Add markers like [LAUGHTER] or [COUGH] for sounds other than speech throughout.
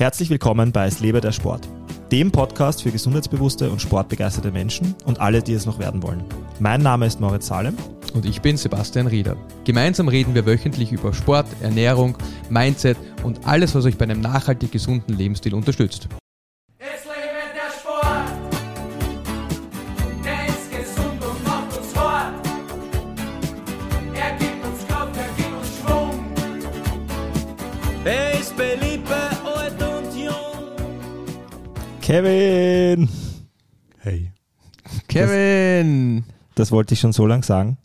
Herzlich willkommen bei Es lebe der Sport, dem Podcast für gesundheitsbewusste und sportbegeisterte Menschen und alle, die es noch werden wollen. Mein Name ist Moritz Salem. Und ich bin Sebastian Rieder. Gemeinsam reden wir wöchentlich über Sport, Ernährung, Mindset und alles, was euch bei einem nachhaltig gesunden Lebensstil unterstützt. Kevin! Hey, Kevin! Das wollte ich schon so lange sagen.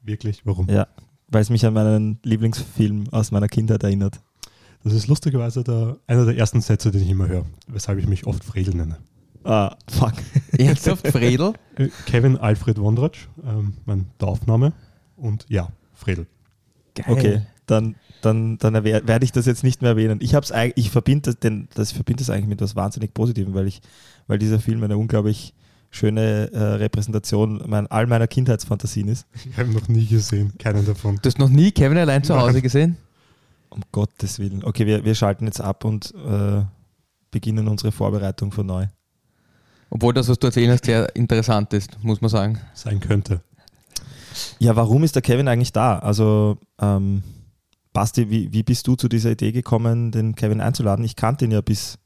wirklich? Warum? Ja, weil es mich an meinen Lieblingsfilm aus meiner Kindheit erinnert. Das ist lustigerweise der, einer der ersten Sätze, den ich immer höre, weshalb ich mich oft Fredel nenne. Ah, fuck. Ernsthaft, Fredel? Äh, Kevin Alfred Wondratsch, ähm, mein Dorfname. Und ja, Fredel. Geil. Okay, dann, dann, dann werde ich das jetzt nicht mehr erwähnen. Ich, hab's, ich verbinde das, denn, das, verbinde das eigentlich mit etwas wahnsinnig Positivem, weil, ich, weil dieser Film eine unglaublich schöne äh, Repräsentation mein, all meiner Kindheitsfantasien ist. Ich habe ihn noch nie gesehen, keinen davon. Du hast noch nie Kevin allein zu Hause Nein. gesehen? Um Gottes Willen. Okay, wir, wir schalten jetzt ab und äh, beginnen unsere Vorbereitung von neu. Obwohl das, was du erzählen hast, sehr interessant ist, muss man sagen. Sein könnte. Ja, warum ist der Kevin eigentlich da? Also, ähm, Basti, wie, wie bist du zu dieser Idee gekommen, den Kevin einzuladen? Ich kannte ihn ja bis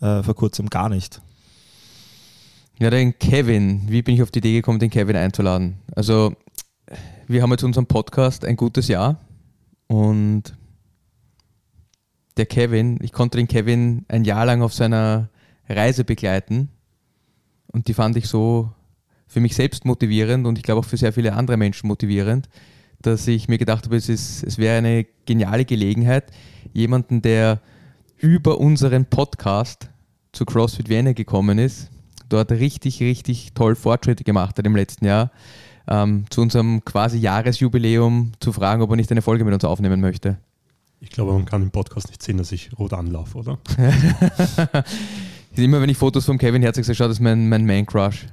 äh, vor kurzem gar nicht. Ja, den Kevin. Wie bin ich auf die Idee gekommen, den Kevin einzuladen? Also, wir haben jetzt unseren Podcast ein gutes Jahr und der Kevin, ich konnte den Kevin ein Jahr lang auf seiner Reise begleiten und die fand ich so für mich selbst motivierend und ich glaube auch für sehr viele andere Menschen motivierend, dass ich mir gedacht habe, es, ist, es wäre eine geniale Gelegenheit, jemanden, der über unseren Podcast zu CrossFit Vienna gekommen ist, dort richtig, richtig toll Fortschritte gemacht hat im letzten Jahr, ähm, zu unserem quasi Jahresjubiläum zu fragen, ob er nicht eine Folge mit uns aufnehmen möchte. Ich glaube, man kann im Podcast nicht sehen, dass ich rot anlaufe, oder? [LAUGHS] Immer wenn ich Fotos vom Kevin Herzog sehe, schaut das ist mein, mein Man-Crush.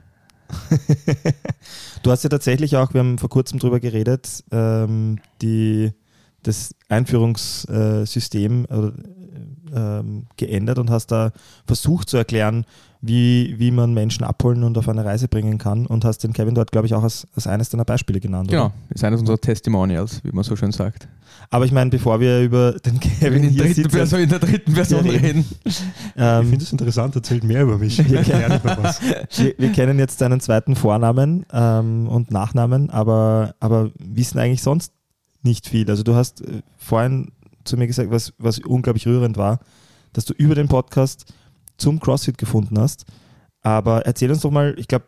[LAUGHS] Du hast ja tatsächlich auch, wir haben vor kurzem drüber geredet, ähm, die, das Einführungssystem äh, ähm, geändert und hast da versucht zu erklären, wie, wie man Menschen abholen und auf eine Reise bringen kann und hast den Kevin dort, glaube ich, auch als, als eines deiner Beispiele genannt. Genau, Oder? ist eines unserer Testimonials, wie man so schön sagt. Aber ich meine, bevor wir über den Kevin in, hier dritten sitzen, Person, in der dritten Person reden. Ich ähm, finde es interessant, erzählt mehr über mich. [LAUGHS] Ich wir, wir kennen jetzt deinen zweiten Vornamen ähm, und Nachnamen, aber, aber wissen eigentlich sonst nicht viel. Also du hast äh, vorhin zu mir gesagt, was, was unglaublich rührend war, dass du über den Podcast zum CrossFit gefunden hast. Aber erzähl uns doch mal, ich glaube,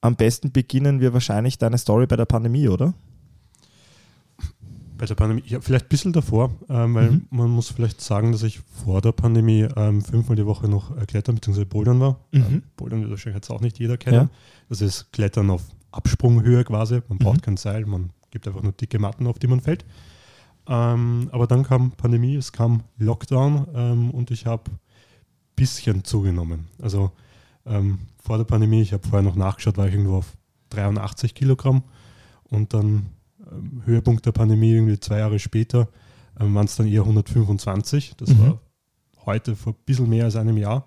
am besten beginnen wir wahrscheinlich deine Story bei der Pandemie, oder? Bei der Pandemie, ja, vielleicht ein bisschen davor, ähm, weil Mhm. man muss vielleicht sagen, dass ich vor der Pandemie ähm, fünfmal die Woche noch äh, Klettern bzw. Bouldern war. Mhm. Ähm, Bouldern wird wahrscheinlich jetzt auch nicht jeder kennen. Ja. Das ist Klettern auf Absprunghöhe quasi. Man braucht Mhm. kein Seil, man gibt einfach nur dicke Matten, auf die man fällt. Ähm, aber dann kam Pandemie, es kam Lockdown ähm, und ich habe ein bisschen zugenommen. Also ähm, vor der Pandemie, ich habe vorher noch nachgeschaut, war ich irgendwo auf 83 Kilogramm und dann ähm, Höhepunkt der Pandemie, irgendwie zwei Jahre später, ähm, waren es dann eher 125. Das Mhm. war heute vor ein bisschen mehr als einem Jahr.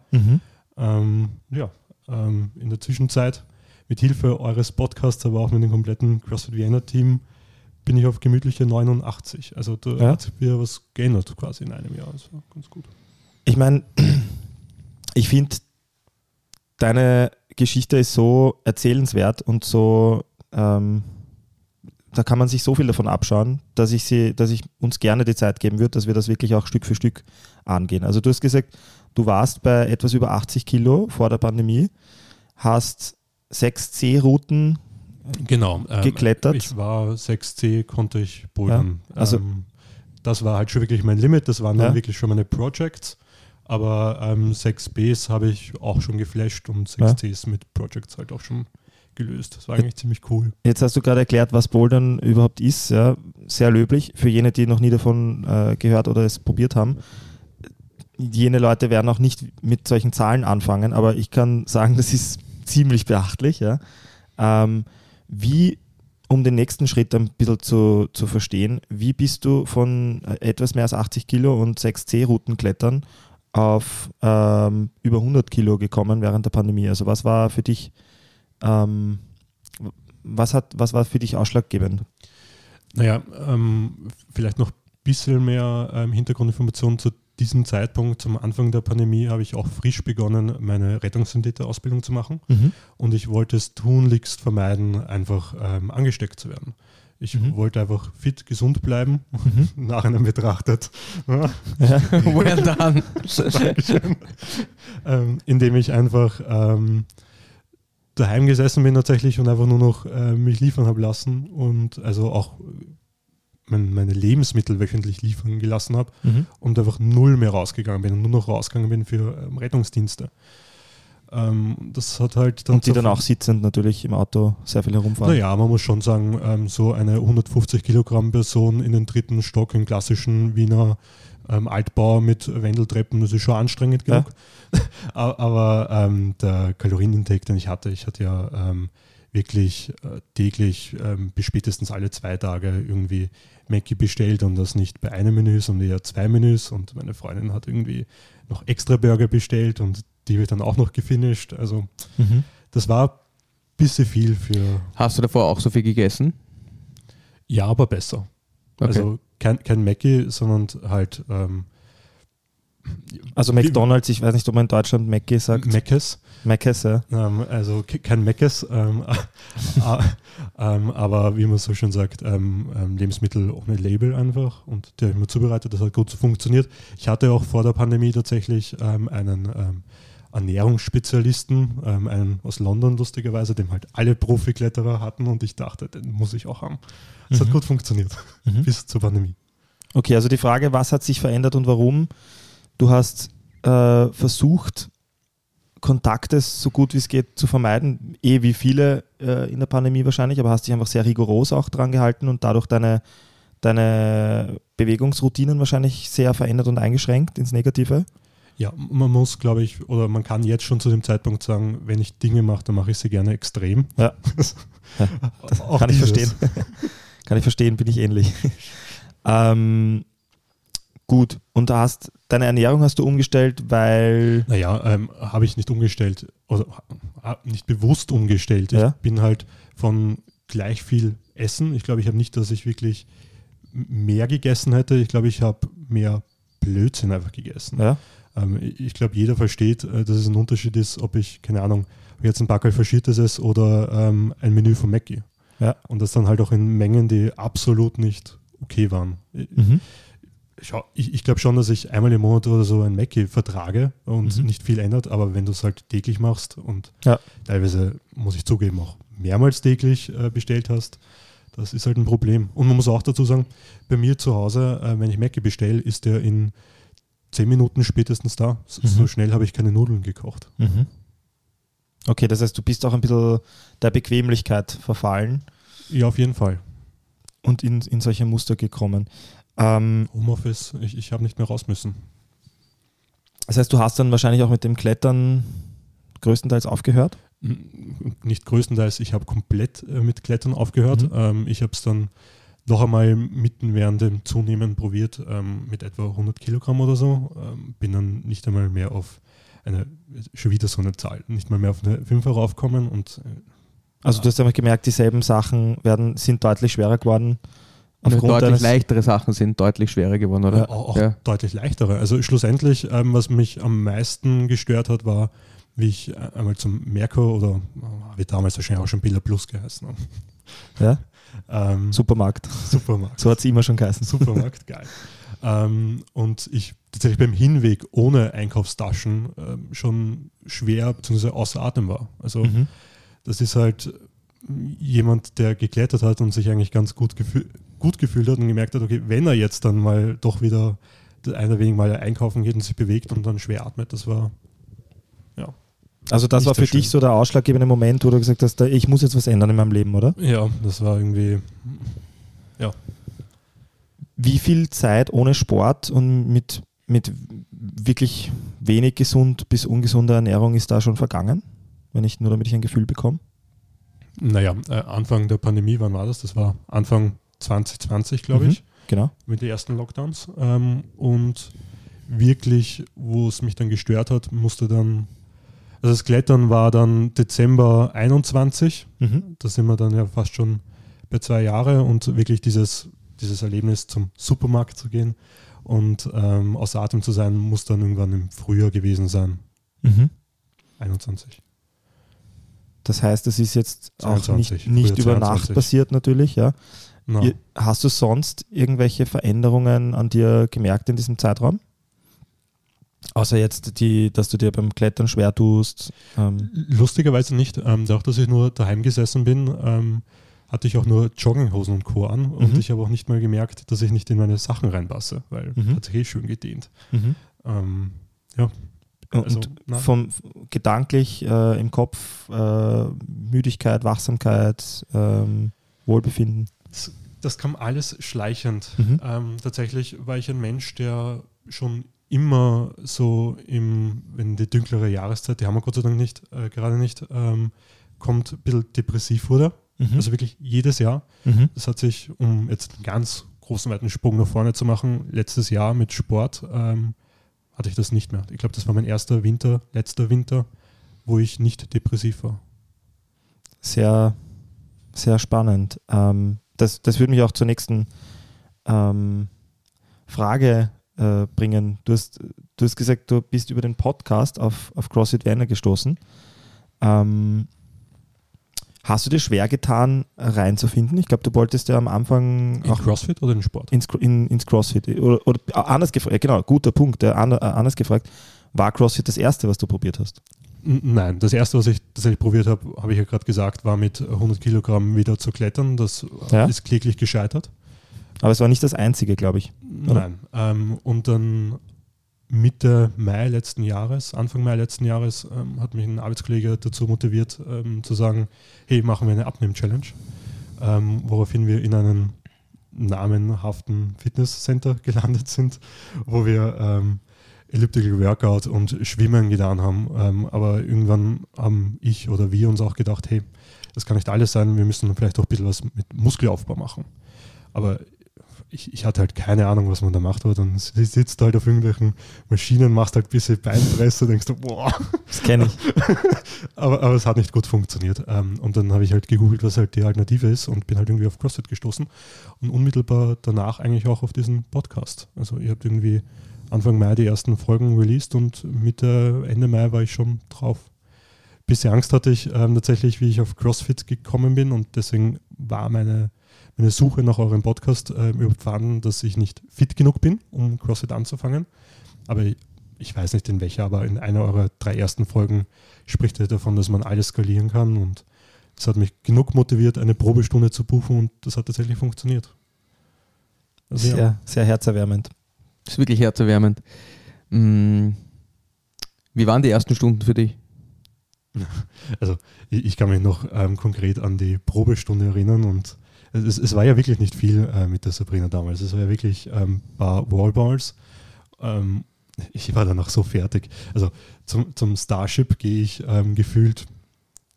Ähm, ja, in der Zwischenzeit, mit Hilfe eures Podcasts, aber auch mit dem kompletten CrossFit Vienna Team, bin ich auf gemütliche 89. Also da Ja. hat sich wieder was geändert quasi in einem Jahr. Das war ganz gut. Ich meine, [CLEARS THROAT] ich finde, deine Geschichte ist so erzählenswert und so, ähm, da kann man sich so viel davon abschauen, dass ich, sie, dass ich uns gerne die Zeit geben würde, dass wir das wirklich auch Stück für Stück angehen. Also du hast gesagt, du warst bei etwas über 80 Kilo vor der Pandemie, hast sechs C-Routen Genau. ähm, Geklettert? Ich war 6C, konnte ich bouldern. Ja, also- ähm, das war halt schon wirklich mein Limit. Das waren dann Ja. wirklich schon meine Projects. Aber ähm, 6Bs habe ich auch schon geflasht und 6Cs mit Projects halt auch schon gelöst. Das war eigentlich ziemlich cool. Jetzt hast du gerade erklärt, was Bouldern überhaupt ist. Ja. Sehr löblich für jene, die noch nie davon äh, gehört oder es probiert haben. Jene Leute werden auch nicht mit solchen Zahlen anfangen, aber ich kann sagen, [LAUGHS] das ist ziemlich beachtlich. Ja. Ähm, wie, um den nächsten Schritt ein bisschen zu, zu verstehen, wie bist du von äh, etwas mehr als 80 Kilo und 6C-Routen klettern auf ähm, über 100 Kilo gekommen während der Pandemie. Also was war für dich, ähm, was, hat, was war für dich ausschlaggebend? Naja, ähm, vielleicht noch ein bisschen mehr ähm, Hintergrundinformation zu diesem Zeitpunkt, zum Anfang der Pandemie, habe ich auch frisch begonnen, meine Rettungssanitäter-Ausbildung zu machen. Und ich wollte es tunlichst vermeiden, einfach ähm, angesteckt zu werden. Ich Mhm. wollte einfach fit, gesund bleiben, [LAUGHS] nachher betrachtet. [LAUGHS] Ja. well done. [LAUGHS] ähm, indem ich einfach ähm, daheim gesessen bin tatsächlich und einfach nur noch äh, mich liefern habe lassen und also auch mein, meine Lebensmittel wöchentlich liefern gelassen habe Mhm. und einfach null mehr rausgegangen bin und nur noch rausgegangen bin für ähm, Rettungsdienste. Ähm, das hat halt dann Und die dann auch sitzend natürlich im Auto sehr viel herumfahren. naja, man muss schon sagen, ähm, so eine 150 Kilogramm Person in den dritten Stock im klassischen Wiener ähm, Altbau mit Wendeltreppen, das ist schon anstrengend Ja. genug. [LAUGHS] A- Aber ähm, der Kalorienintake, den ich hatte, ich hatte ja ähm, wirklich äh, täglich ähm, bis spätestens alle zwei Tage irgendwie Mackie bestellt und das nicht bei einem Menü, sondern eher zwei Menüs und meine Freundin hat irgendwie noch extra Burger bestellt und die wird dann auch noch gefinisht. Also Mhm. das war ein bisschen viel für Hast du davor auch so viel gegessen? Ja, aber besser. Okay. Also kein, kein Mackie, sondern halt ähm, Also McDonalds, ich weiß nicht, ob man in Deutschland Mackie sagt. Meckes. Maccas, ja. Ähm, also ke- kein Meckes, ähm, äh, [LAUGHS] ähm, aber wie man so schön sagt, ähm, ähm, Lebensmittel ohne Label einfach. Und der habe ich mir zubereitet, das hat gut funktioniert. Ich hatte auch vor der Pandemie tatsächlich ähm, einen Ernährungsspezialisten, einen aus London lustigerweise, dem halt alle Profikletterer hatten und ich dachte, den muss ich auch haben. Es hat Mhm. gut funktioniert Mhm. [LAUGHS] bis zur Pandemie. Okay, also die Frage, was hat sich verändert und warum? Du hast äh, versucht, Kontakte so gut wie es geht zu vermeiden, eh wie viele äh, in der Pandemie wahrscheinlich, aber hast dich einfach sehr rigoros auch dran gehalten und dadurch deine, deine Bewegungsroutinen wahrscheinlich sehr verändert und eingeschränkt ins Negative. Ja, man muss, glaube ich, oder man kann jetzt schon zu dem Zeitpunkt sagen, wenn ich Dinge mache, dann mache ich sie gerne extrem. Ja. [LAUGHS] Ja, Kann ich dieses. verstehen. Kann ich verstehen, bin ich ähnlich. [LAUGHS] ähm, gut, und da hast deine Ernährung hast du umgestellt, weil Naja, ähm, habe ich nicht umgestellt oder ha- nicht bewusst umgestellt. Ich Ja. bin halt von gleich viel Essen. Ich glaube, ich habe nicht, dass ich wirklich mehr gegessen hätte. Ich glaube, ich habe mehr Blödsinn einfach gegessen. ja, Ähm, ich glaube, jeder versteht, äh, dass es ein Unterschied ist, ob ich, keine Ahnung, jetzt ein Backel Faschiertes esse oder ähm, ein Menü von Mackie. Ja. Und das dann halt auch in Mengen, die absolut nicht okay waren. Mhm. Ich, ich glaube schon, dass ich einmal im Monat oder so ein Mackie vertrage und Mhm. nicht viel ändert, aber wenn du es halt täglich machst und Ja. teilweise, muss ich zugeben, auch mehrmals täglich äh, bestellt hast, das ist halt ein Problem. Und man muss auch dazu sagen, bei mir zu Hause, äh, wenn ich Mackie bestelle, ist der in zehn Minuten spätestens da. So, Mhm. so schnell habe ich keine Nudeln gekocht. Mhm. Okay, das heißt, du bist auch ein bisschen der Bequemlichkeit verfallen Ja, auf jeden Fall. und in, in solche Muster gekommen. Ähm, Homeoffice, ich, ich habe nicht mehr raus müssen. das heißt, du hast dann wahrscheinlich auch mit dem Klettern größtenteils aufgehört? N- Nicht größtenteils, ich habe komplett äh, mit Klettern aufgehört. Mhm. Ähm, ich habe es dann noch einmal mitten während dem Zunehmen probiert, ähm, mit etwa 100 Kilogramm oder so. Ähm, bin dann nicht einmal mehr auf eine, schon wieder so eine Zahl, nicht mal mehr auf eine 5 raufkommen und äh, Also du hast einfach gemerkt, dieselben Sachen werden, sind deutlich schwerer geworden. Und Aufgrund deutlich leichtere Sachen sind deutlich schwerer geworden, oder? äh, auch, Ja. deutlich leichtere. Also schlussendlich, ähm, was mich am meisten gestört hat, war, wie ich äh, einmal zum Merkur oder äh, wird damals wahrscheinlich auch schon Billa Plus geheißen. haben. [LAUGHS] ja, Ähm, Supermarkt. Supermarkt. So hat es immer schon geheißen. Supermarkt, [LAUGHS] geil. Ähm, und ich tatsächlich beim Hinweg ohne Einkaufstaschen ähm, schon schwer bzw. außer Atem war. Also Mhm. das ist halt jemand, der geklettert hat und sich eigentlich ganz gut, gefühl, gut gefühlt hat und gemerkt hat, okay, wenn er jetzt dann mal doch wieder einer wegen mal einkaufen geht und sich bewegt und dann schwer atmet, das war ja. Also das war für schön. dich so der ausschlaggebende Moment, wo du gesagt hast, ich muss jetzt was ändern in meinem Leben, oder? Ja, das war irgendwie Wie viel Zeit ohne Sport und mit, mit wirklich wenig gesund bis ungesunder Ernährung ist da schon vergangen? Wenn ich nur damit ich ein Gefühl bekomme. naja, äh, Anfang der Pandemie, wann war das? Das war Anfang 2020, glaube Mhm. ich. Genau. mit den ersten Lockdowns. Ähm, und wirklich, wo es mich dann gestört hat, musste dann, also das Klettern war dann Dezember 21, Mhm. da sind wir dann ja fast schon bei zwei Jahre und wirklich dieses, dieses Erlebnis zum Supermarkt zu gehen und ähm, außer Atem zu sein, muss dann irgendwann im Frühjahr gewesen sein, Mhm. 21. Das heißt, es ist jetzt auch 22, nicht, nicht über Nacht 22. passiert natürlich, ja. Ihr- Hast du sonst irgendwelche Veränderungen an dir gemerkt in diesem Zeitraum? Außer jetzt die, dass du dir beim Klettern schwer tust. Ähm, Lustigerweise nicht. Ähm, dadurch, dass ich nur daheim gesessen bin, ähm, hatte ich auch nur Jogginghosen und Co. an und Mhm. ich habe auch nicht mal gemerkt, dass ich nicht in meine Sachen reinpasse, weil Mhm. hat sich eh schön gedehnt. mhm. Ähm, ja, Also, und nein. vom gedanklich äh, im Kopf äh, Müdigkeit, Wachsamkeit, ähm, Wohlbefinden. Das, kam alles schleichend. Mhm. Ähm, tatsächlich war ich ein Mensch, der schon immer so im, wenn die dunklere Jahreszeit, die haben wir Gott sei Dank nicht, äh, gerade nicht, ähm, kommt, ein bisschen depressiv wurde. Mhm. Also wirklich jedes Jahr. mhm. Das hat sich, um jetzt einen ganz großen weiten Sprung nach vorne zu machen, letztes Jahr mit Sport ähm, hatte ich das nicht mehr. Ich glaube, das war mein erster Winter, letzter Winter, wo ich nicht depressiv war. Sehr, sehr spannend. Ähm, das, das würde mich auch zur nächsten ähm, Frage äh, bringen. Du hast, du hast gesagt, du bist über den Podcast auf, auf CrossFit Vienna gestoßen. Ähm, hast du dir schwer getan, reinzufinden? Ich glaube, du wolltest ja am Anfang In CrossFit oder in Sport? ins, in, ins CrossFit. Oder, oder anders gefragt, genau, guter Punkt. Äh, an- äh, anders gefragt, war CrossFit das erste, was du probiert hast? Nein, das erste, was ich tatsächlich probiert habe, habe ich ja gerade gesagt, war mit 100 Kilogramm wieder zu klettern. Das Ja. ist kläglich gescheitert. Aber es war nicht das einzige, glaube ich. Oder? Nein. Ähm, und dann Mitte Mai letzten Jahres, Anfang Mai letzten Jahres, ähm, hat mich ein Arbeitskollege dazu motiviert, ähm, zu sagen, hey, machen wir eine Abnehm-Challenge. Ähm, woraufhin wir in einem namenhaften Fitnesscenter [LAUGHS] gelandet sind, wo wir ähm, Elliptical Workout und Schwimmen getan haben. Ähm, aber irgendwann haben ich oder wir uns auch gedacht, hey, das kann nicht alles sein, wir müssen vielleicht auch ein bisschen was mit Muskelaufbau machen. Aber ich, ich hatte halt keine Ahnung, was man da macht, aber dann sitzt du halt auf irgendwelchen Maschinen, machst halt ein bisschen Beinpresse, denkst du, boah, Das kenne ich. [LAUGHS] aber, aber es hat nicht gut funktioniert. Ähm, und dann habe ich halt gegoogelt, was halt die Alternative ist und bin halt irgendwie auf CrossFit gestoßen und unmittelbar danach eigentlich auch auf diesen Podcast. Also ihr habt irgendwie Anfang Mai die ersten Folgen released und Mitte, Ende Mai war ich schon drauf. Bisschen Angst hatte ich ähm, tatsächlich, wie ich auf CrossFit gekommen bin und deswegen war meine, meine Suche nach eurem Podcast ähm, überfahren, dass ich nicht fit genug bin, um CrossFit anzufangen. Aber ich, ich weiß nicht in welcher, aber in einer eurer drei ersten Folgen spricht er davon, dass man alles skalieren kann und das hat mich genug motiviert, eine Probestunde zu buchen und das hat tatsächlich funktioniert. Also ja. Sehr, sehr herzerwärmend. Ist wirklich herzerwärmend. Mm, Wie waren die ersten Stunden für dich? [LAUGHS] Also ich, kann mich noch ähm, konkret an die Probestunde erinnern und es, es war ja wirklich nicht viel äh, mit der Sabrina damals. Es war ja wirklich ähm, paar Wallballs. Ähm, ich war danach so fertig. Also zum, zum Starship gehe ich ähm, gefühlt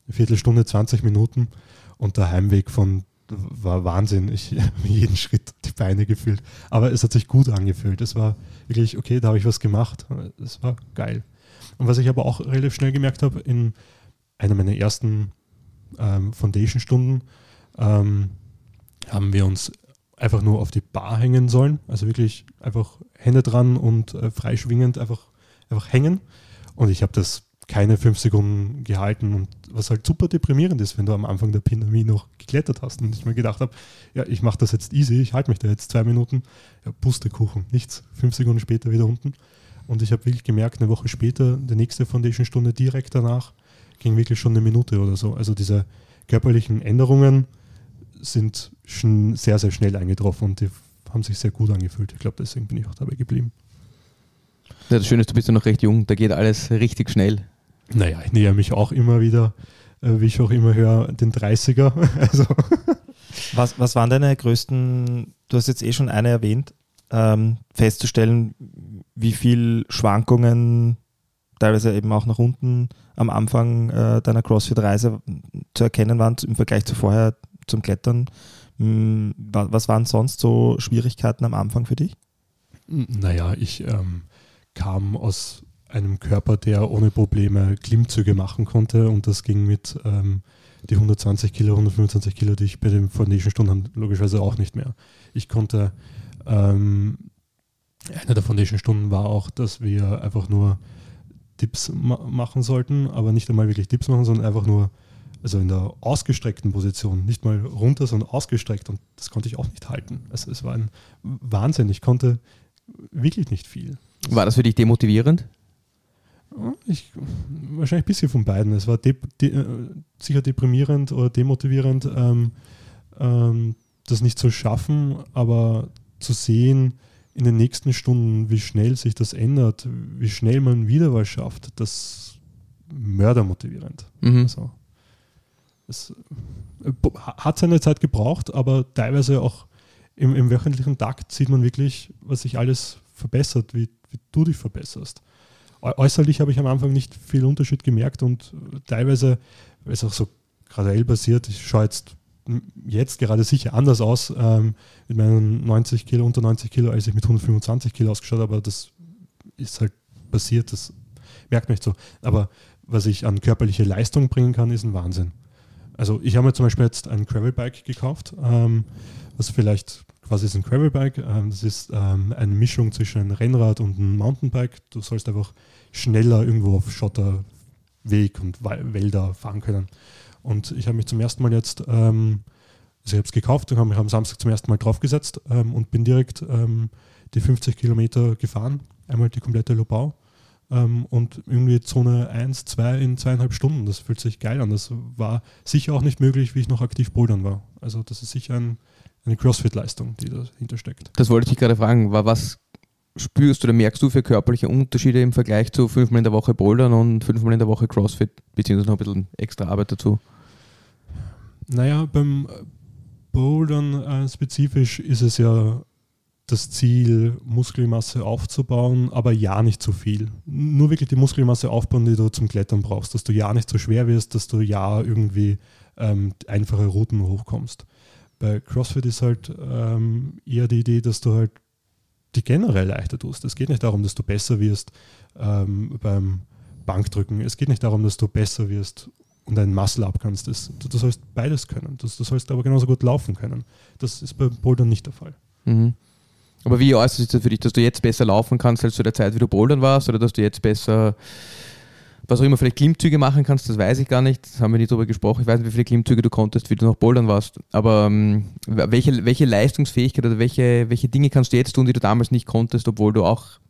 eine Viertelstunde, 20 Minuten und der Heimweg von war Wahnsinn. Ich [LAUGHS] habe jeden Schritt die Beine gefühlt. Aber es hat sich gut angefühlt. Es war wirklich, okay, da habe ich was gemacht. Es war geil. Und was ich aber auch relativ schnell gemerkt habe, in einer meiner ersten ähm, Foundation-Stunden ähm, haben wir uns einfach nur auf die Bar hängen sollen. Also wirklich einfach Hände dran und äh, freischwingend einfach, einfach hängen. Und ich habe das keine fünf Sekunden gehalten und was halt super deprimierend ist, wenn du am Anfang der Pandemie noch geklettert hast und ich mir gedacht habe, ja, ich mache das jetzt easy, ich halte mich da jetzt zwei Minuten, ja, Pustekuchen, nichts, fünf Sekunden später wieder unten. Und ich habe wirklich gemerkt, eine Woche später, die nächste Foundation-Stunde direkt danach, ging wirklich schon eine Minute oder so. Also diese körperlichen Änderungen sind schon sehr, sehr schnell eingetroffen und die haben sich sehr gut angefühlt. Ich glaube, deswegen bin ich auch dabei geblieben. Ja, das Schöne ist, du bist ja noch recht jung, da geht alles richtig schnell. Naja, ich näher mich auch immer wieder, äh, wie ich auch immer höre, den 30er. [LAUGHS] Also Was, was waren deine größten, du hast jetzt eh schon eine erwähnt, ähm, festzustellen, wie viel Schwankungen teilweise eben auch nach unten am Anfang äh, deiner CrossFit-Reise zu erkennen waren im Vergleich zu vorher zum Klettern. Hm, wa- Was waren sonst so Schwierigkeiten am Anfang für dich? Naja, ich ähm, kam aus einem Körper, der ohne Probleme Klimmzüge machen konnte und das ging mit ähm, die 120 Kilo, 125 Kilo, die ich bei den Foundation-Stunden habe, logischerweise auch nicht mehr. Ich konnte, ähm, eine der Foundation-Stunden war auch, dass wir einfach nur Dips ma machen sollten, aber nicht einmal wirklich Dips machen, sondern einfach nur, also in der ausgestreckten Position, nicht mal runter, sondern ausgestreckt und das konnte ich auch nicht halten. Also es war ein Wahnsinn, ich konnte wirklich nicht viel. War das für dich demotivierend? Ich, wahrscheinlich ein bisschen von beiden. Es war de, de, äh, sicher deprimierend oder demotivierend, ähm, ähm, das nicht zu schaffen, aber zu sehen in den nächsten Stunden, wie schnell sich das ändert, wie schnell man wieder was schafft, das mördermotivierend. Mhm. Also, es äh, hat seine Zeit gebraucht, aber teilweise auch im, im wöchentlichen Takt sieht man wirklich, was sich alles verbessert, wie, wie du dich verbesserst. Äu- Äußerlich habe ich am Anfang nicht viel Unterschied gemerkt und teilweise, weil es auch so graduell passiert, ich schaue jetzt jetzt gerade sicher anders aus ähm, mit meinen 90 Kilo, unter 90 Kilo, als ich mit 125 Kilo ausgeschaut habe, aber das ist halt passiert, das merkt man nicht so. Aber was ich an körperliche Leistung bringen kann, ist ein Wahnsinn. Also ich habe mir zum Beispiel jetzt ein Gravelbike gekauft, ähm, was vielleicht quasi ist ein Gravelbike. Ähm, das ist ähm, eine Mischung zwischen einem Rennrad und einem Mountainbike. Du sollst einfach schneller irgendwo auf Schotterweg und Wälder fahren können. Und ich habe mich zum ersten Mal jetzt, ähm, also ich habe es gekauft und habe mich am Samstag zum ersten Mal draufgesetzt ähm, und bin direkt ähm, die 50 Kilometer gefahren, einmal die komplette Lobau ähm, und irgendwie Zone 1, 2 in zweieinhalb Stunden. Das fühlt sich geil an. Das war sicher auch nicht möglich, wie ich noch aktiv bouldern war. Also das ist sicher ein, eine CrossFit-Leistung, die dahinter steckt. Das wollte ich dich gerade fragen. War was spürst oder merkst du für körperliche Unterschiede im Vergleich zu fünfmal in der Woche Bouldern und fünfmal in der Woche CrossFit, beziehungsweise noch ein bisschen extra Arbeit dazu? Naja, beim Bouldern äh, spezifisch ist es ja das Ziel, Muskelmasse aufzubauen, aber ja nicht zu viel. Nur wirklich die Muskelmasse aufbauen, die du zum Klettern brauchst, dass du ja nicht so schwer wirst, dass du ja irgendwie ähm, einfache Routen hochkommst. Bei CrossFit ist halt ähm, eher die Idee, dass du halt die generell leichter tust. Es geht nicht darum, dass du besser wirst ähm, beim Bankdrücken. Es geht nicht darum, dass du besser wirst und einen Muscle up kannst. Das, du, du sollst beides können. Das, du sollst aber genauso gut laufen können. Das ist bei Bouldern nicht der Fall. Mhm. Aber wie äußert sich das für dich, dass du jetzt besser laufen kannst als zu der Zeit, wie du bouldern warst, oder dass du jetzt besser, was auch immer, vielleicht Klimmzüge machen kannst, das weiß ich gar nicht, das haben wir nicht drüber gesprochen, ich weiß nicht, wie viele Klimmzüge du konntest, wie du noch bouldern warst, aber ähm, welche, welche Leistungsfähigkeit oder welche, welche Dinge kannst du jetzt tun, die du damals nicht konntest, obwohl du auch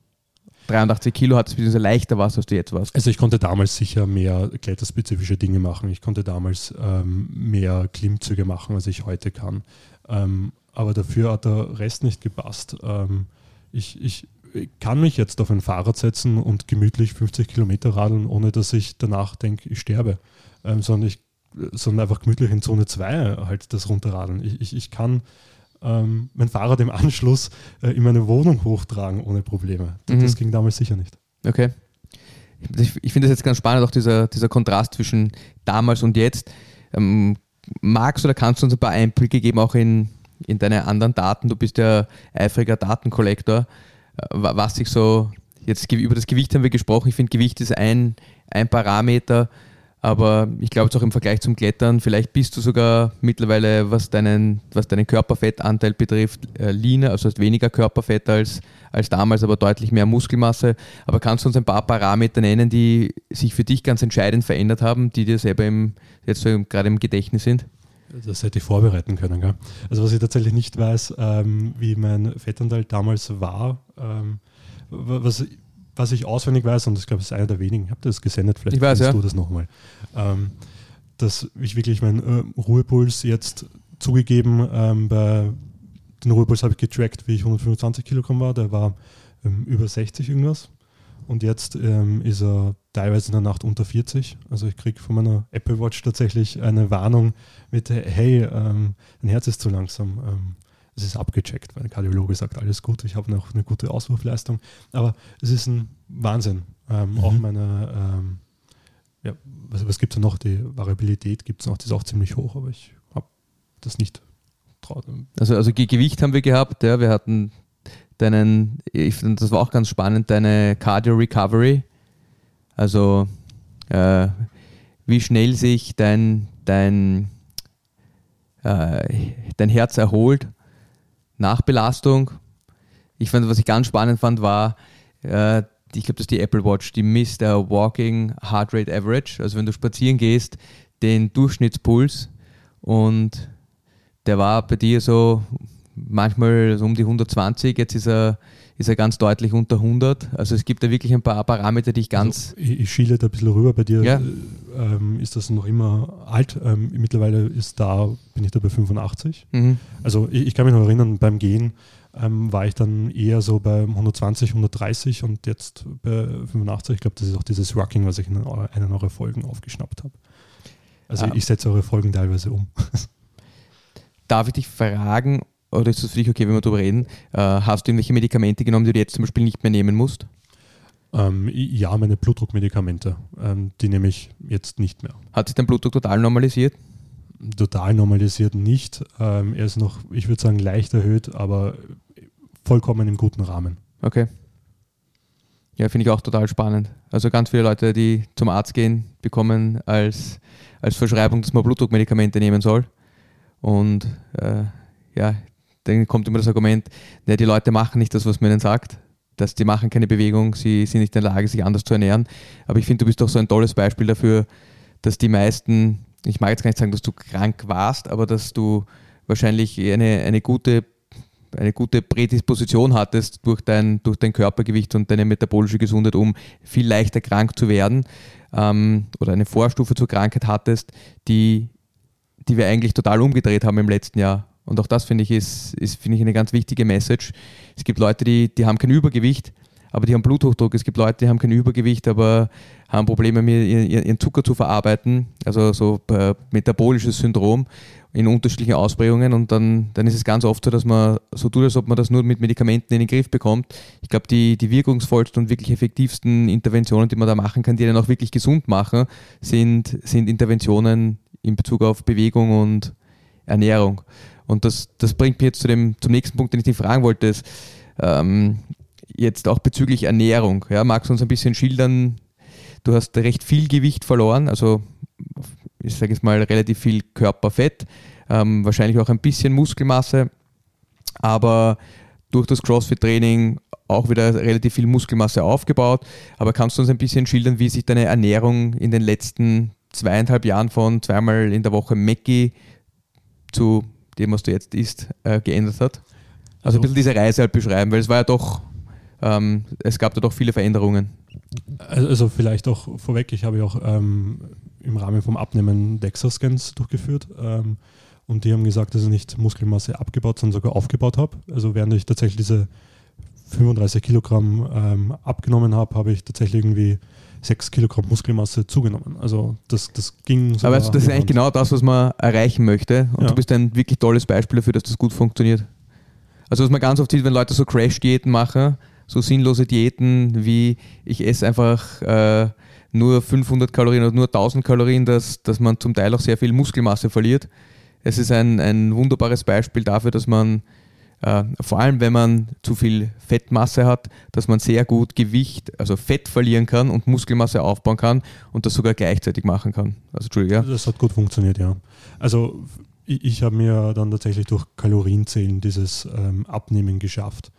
83 Kilo hattest, beziehungsweise leichter warst, als du jetzt warst? Also ich konnte damals sicher mehr kletterspezifische Dinge machen. Ich konnte damals ähm, mehr Klimmzüge machen, als ich heute kann. Ähm, aber dafür hat der Rest nicht gepasst. Ähm, ich, ich kann mich jetzt auf ein Fahrrad setzen und gemütlich 50 Kilometer radeln, ohne dass ich danach denke, ich sterbe. Ähm, sondern, ich, sondern einfach gemütlich in Zone 2 halt das runterradeln. Ich, ich, ich kann ähm, mein Fahrrad im Anschluss äh, in meine Wohnung hochtragen ohne Probleme. Mhm. Das ging damals sicher nicht. Okay. Ich, ich finde das jetzt ganz spannend, auch dieser, dieser Kontrast zwischen damals und jetzt. Ähm, magst oder kannst du uns ein paar Einblicke geben, auch in, in deine anderen Daten? Du bist ja eifriger Datenkollektor. Äh, wa- Was sich so, jetzt über das Gewicht haben wir gesprochen. Ich finde, Gewicht ist ein, ein Parameter, aber ich glaube, es auch im Vergleich zum Klettern, vielleicht bist du sogar mittlerweile, was deinen, was deinen Körperfettanteil betrifft, äh, leaner, also hast weniger Körperfett als, als damals, aber deutlich mehr Muskelmasse. Aber kannst du uns ein paar Parameter nennen, die sich für dich ganz entscheidend verändert haben, die dir selber im, jetzt so gerade im Gedächtnis sind? Das hätte ich vorbereiten können. Gell? Also was ich tatsächlich nicht weiß, ähm, wie mein Fettanteil damals war, ähm, wa- was, was ich auswendig weiß, und ich glaube, es ist einer der wenigen, ich habe das gesendet, vielleicht Ich weiß, ja. du das nochmal, ähm, dass ich wirklich meinen äh, Ruhepuls jetzt zugegeben, ähm, bei den Ruhepuls habe ich getrackt, wie ich 125 Kilogramm war, der war ähm, über 60 irgendwas. Und jetzt ähm, ist er teilweise in der Nacht unter 40. Also ich kriege von meiner Apple Watch tatsächlich eine Warnung mit, hey, ähm, dein Herz ist zu langsam. Ähm, es ist abgecheckt, weil der Kardiologe sagt, alles gut, ich habe noch eine gute Auswurfleistung. Aber es ist ein Wahnsinn. Ähm, Mhm. Auch meine, ähm, ja, was, was gibt es noch? Die Variabilität gibt es noch, die ist auch ziemlich hoch, aber ich habe das nicht traut. Also, also Ge- Gewicht haben wir gehabt, ja, wir hatten deinen, ich das war auch ganz spannend, deine Cardio Recovery. Also, äh, wie schnell sich dein, dein, äh, dein Herz erholt nach Belastung. Ich fand, was ich ganz spannend fand, war, äh, ich glaube, das ist die Apple Watch, die misst der Walking Heart Rate Average. Also wenn du spazieren gehst, den Durchschnittspuls und der war bei dir so manchmal so um die 120, jetzt ist er, ist er ganz deutlich unter 100. Also es gibt da wirklich ein paar Parameter, die ich ganz... Also ich, ich schiele da ein bisschen rüber bei dir. Ja. Ähm, ist das noch immer alt? Ähm, mittlerweile ist da, bin ich da bei 85. Mhm. Also ich, ich kann mich noch erinnern, beim Gehen ähm, war ich dann eher so bei 120, 130 und jetzt bei 85. Ich glaube, das ist auch dieses Rocking, was ich in einer eurer Folgen aufgeschnappt habe. Also Ah. ich setze eure Folgen teilweise um. [LAUGHS] Darf ich dich fragen, oder ist es für dich okay, wenn wir darüber reden, äh, hast du irgendwelche Medikamente genommen, die du jetzt zum Beispiel nicht mehr nehmen musst? Ähm, ja, meine Blutdruckmedikamente, ähm, die nehme ich jetzt nicht mehr. Hat sich dein Blutdruck total normalisiert? Total normalisiert nicht. Ähm, er ist noch, ich würde sagen, leicht erhöht, aber vollkommen im guten Rahmen. Okay. Ja, finde ich auch total spannend. Also ganz viele Leute, die zum Arzt gehen, bekommen als, als Verschreibung, dass man Blutdruckmedikamente nehmen soll. Und äh, ja, dann kommt immer das Argument, ne, die Leute machen nicht das, was man ihnen sagt. Dass die machen keine Bewegung, sie sind nicht in der Lage, sich anders zu ernähren. Aber ich finde, du bist doch so ein tolles Beispiel dafür, dass die meisten, ich mag jetzt gar nicht sagen, dass du krank warst, aber dass du wahrscheinlich eine, eine gute eine gute Prädisposition hattest durch dein, durch dein Körpergewicht und deine metabolische Gesundheit, um viel leichter krank zu werden ähm, oder eine Vorstufe zur Krankheit hattest, die, die wir eigentlich total umgedreht haben im letzten Jahr. Und auch das finde ich ist, ist finde ich eine ganz wichtige Message. Es gibt Leute, die, die haben kein Übergewicht, aber die haben Bluthochdruck. Es gibt Leute, die haben kein Übergewicht, aber haben Probleme, mit ihren, Zucker zu verarbeiten, also so äh, metabolisches Syndrom in unterschiedlichen Ausprägungen. Und dann, dann ist es ganz oft so, dass man so tut, als ob man das nur mit Medikamenten in den Griff bekommt. Ich glaube, die, die wirkungsvollsten und wirklich effektivsten Interventionen, die man da machen kann, die einen auch wirklich gesund machen, sind, sind Interventionen in Bezug auf Bewegung und Ernährung. Und das, das bringt mich jetzt zu dem, zum nächsten Punkt, den ich dich fragen wollte. Ist, ähm, jetzt auch bezüglich Ernährung. Ja, magst du uns ein bisschen schildern? Du hast recht viel Gewicht verloren, also ich sage jetzt mal relativ viel Körperfett, ähm, wahrscheinlich auch ein bisschen Muskelmasse, aber durch das CrossFit-Training auch wieder relativ viel Muskelmasse aufgebaut. Aber kannst du uns ein bisschen schildern, wie sich deine Ernährung in den letzten zweieinhalb Jahren von zweimal in der Woche Mackie zu dem, was du jetzt isst, äh, geändert hat? Also ein bisschen diese Reise halt beschreiben, weil es war ja doch, ähm, es gab da doch viele Veränderungen. Also also vielleicht auch vorweg, ich habe ja auch ähm, im Rahmen vom Abnehmen DEXA-Scans durchgeführt ähm, und die haben gesagt, dass ich nicht Muskelmasse abgebaut, sondern sogar aufgebaut habe. Also während ich tatsächlich diese 35 Kilogramm ähm, abgenommen habe, habe ich tatsächlich irgendwie 6 Kilogramm Muskelmasse zugenommen. Also das, das ging Aber weißt du, das ist eigentlich genau das, was man erreichen möchte. Und Ja. du bist ein wirklich tolles Beispiel dafür, dass das gut funktioniert. Also was man ganz oft sieht, wenn Leute so Crash-Diäten machen, so sinnlose Diäten wie ich esse einfach äh, nur 500 Kalorien oder nur 1000 Kalorien, dass, dass man zum Teil auch sehr viel Muskelmasse verliert. Es ist ein, ein wunderbares Beispiel dafür, dass man äh, vor allem wenn man zu viel Fettmasse hat, dass man sehr gut Gewicht, also Fett verlieren kann und Muskelmasse aufbauen kann und das sogar gleichzeitig machen kann. Also ja. Das hat gut funktioniert, ja. Also ich, ich habe mir dann tatsächlich durch Kalorienzählen dieses ähm, Abnehmen geschafft.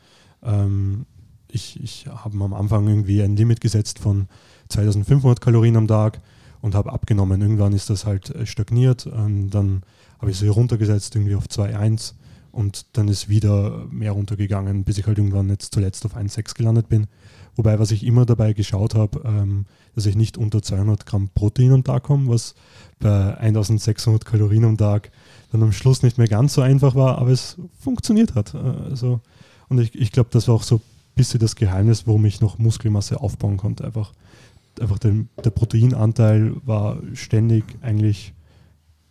Ähm, ich ich habe am Anfang irgendwie ein Limit gesetzt von 2500 Kalorien am Tag und habe abgenommen. Irgendwann ist das halt äh, stagniert. Ähm, dann habe ich es wieder runtergesetzt, irgendwie auf 2,1 und dann ist wieder mehr runtergegangen, bis ich halt irgendwann jetzt zuletzt auf 1,6 gelandet bin. Wobei, was ich immer dabei geschaut habe, ähm, dass ich nicht unter 200 Gramm Protein am Tag komme, was bei 1600 Kalorien am Tag dann am Schluss nicht mehr ganz so einfach war, aber es funktioniert hat. Äh, Also, und ich, ich glaube, das war auch so ein bisschen das Geheimnis, warum ich noch Muskelmasse aufbauen konnte. Einfach, einfach den, der Proteinanteil war ständig eigentlich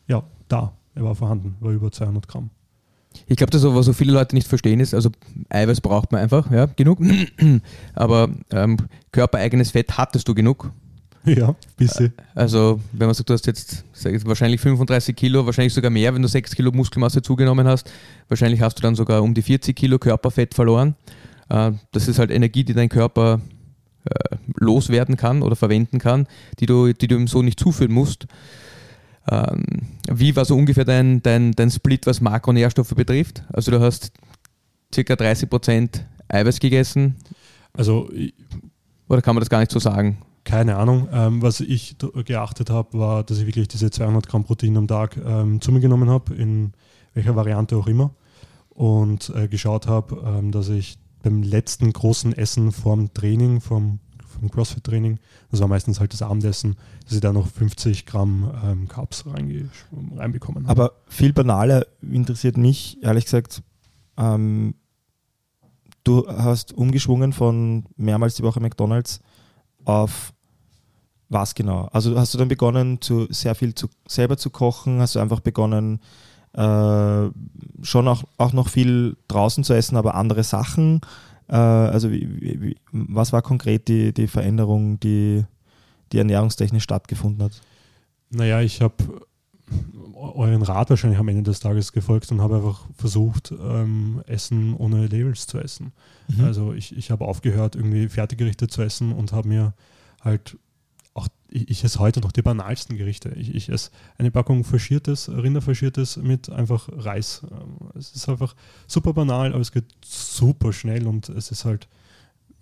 ja, da. Er war vorhanden, war über 200 Gramm. Ich glaube, das, was so viele Leute nicht verstehen, ist, also Eiweiß braucht man einfach, ja, genug. [CLEARS THROAT] Aber ähm, körpereigenes Fett hattest du genug. Ja, bisschen. Also, wenn man sagt, du hast jetzt ich, wahrscheinlich 35 Kilo, wahrscheinlich sogar mehr, wenn du 6 Kilo Muskelmasse zugenommen hast, wahrscheinlich hast du dann sogar um die 40 Kilo Körperfett verloren. Äh, das ist halt Energie, die dein Körper äh, loswerden kann oder verwenden kann, die du, die du ihm so nicht zuführen musst. Ähm, wie war so ungefähr dein, dein, dein Split, was Makronährstoffe betrifft? Also du hast circa 30% Eiweiß gegessen Also oder kann man das gar nicht so sagen? keine Ahnung. Ähm, was ich geachtet habe, war, dass ich wirklich diese 200 Gramm Protein am Tag ähm, zu mir genommen habe, in welcher Variante auch immer. Und äh, geschaut habe, ähm, dass ich beim letzten großen Essen vorm Training, vom, vom CrossFit-Training, das war meistens halt das Abendessen, dass ich da noch 50 Gramm ähm, Carbs reinbekommen habe. Aber viel banaler interessiert mich, ehrlich gesagt, ähm, du hast umgeschwungen von mehrmals die Woche McDonalds auf was genau? Also hast du dann begonnen, zu, sehr viel zu, selber zu kochen? Hast du einfach begonnen, äh, schon auch, auch noch viel draußen zu essen, aber andere Sachen? Äh, also wie, wie, was war konkret die, die Veränderung, die, die ernährungstechnisch stattgefunden hat? Naja, ich habe euren Rat wahrscheinlich am Ende des Tages gefolgt und habe einfach versucht, ähm, Essen ohne Labels zu essen. Mhm. Also ich, ich habe aufgehört, irgendwie Fertiggerichte zu essen und habe mir halt ich, ich esse heute noch die banalsten Gerichte. Ich, ich esse eine Packung faschiertes, Rinderfaschiertes mit einfach Reis. Ähm, Es ist einfach super banal, aber es geht super schnell und es ist halt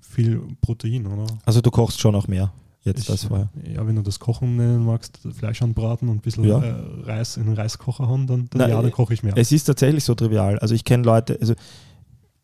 viel Protein, oder? Also du kochst schon auch mehr jetzt Ich, als vorher. Ja, wenn du das Kochen nennen magst, Fleisch anbraten und ein bisschen Ja. äh, Reis in den Reiskocher hauen, dann, dann Na, ja, äh, dann koche ich mehr. Es ist tatsächlich so trivial. Also ich kenne Leute, also